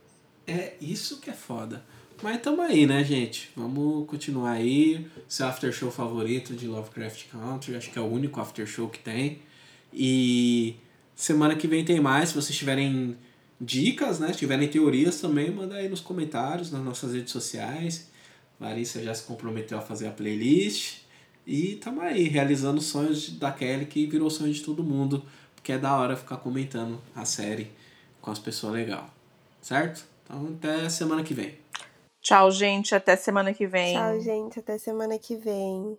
é isso que é foda. Mas tamo aí, né, gente? Vamos continuar aí. Seu after show favorito de Lovecraft Country. Acho que é o único after show que tem. E semana que vem tem mais. Se vocês tiverem dicas, né? Se tiverem teorias também, manda aí nos comentários, nas nossas redes sociais. Larissa já se comprometeu a fazer a playlist. E tamo aí, realizando sonhos da Kelly, que virou sonho de todo mundo. Porque é da hora ficar comentando a série com as pessoas legais. Certo? Então até semana que vem. Tchau, gente. Até semana que vem. Tchau, gente. Até semana que vem.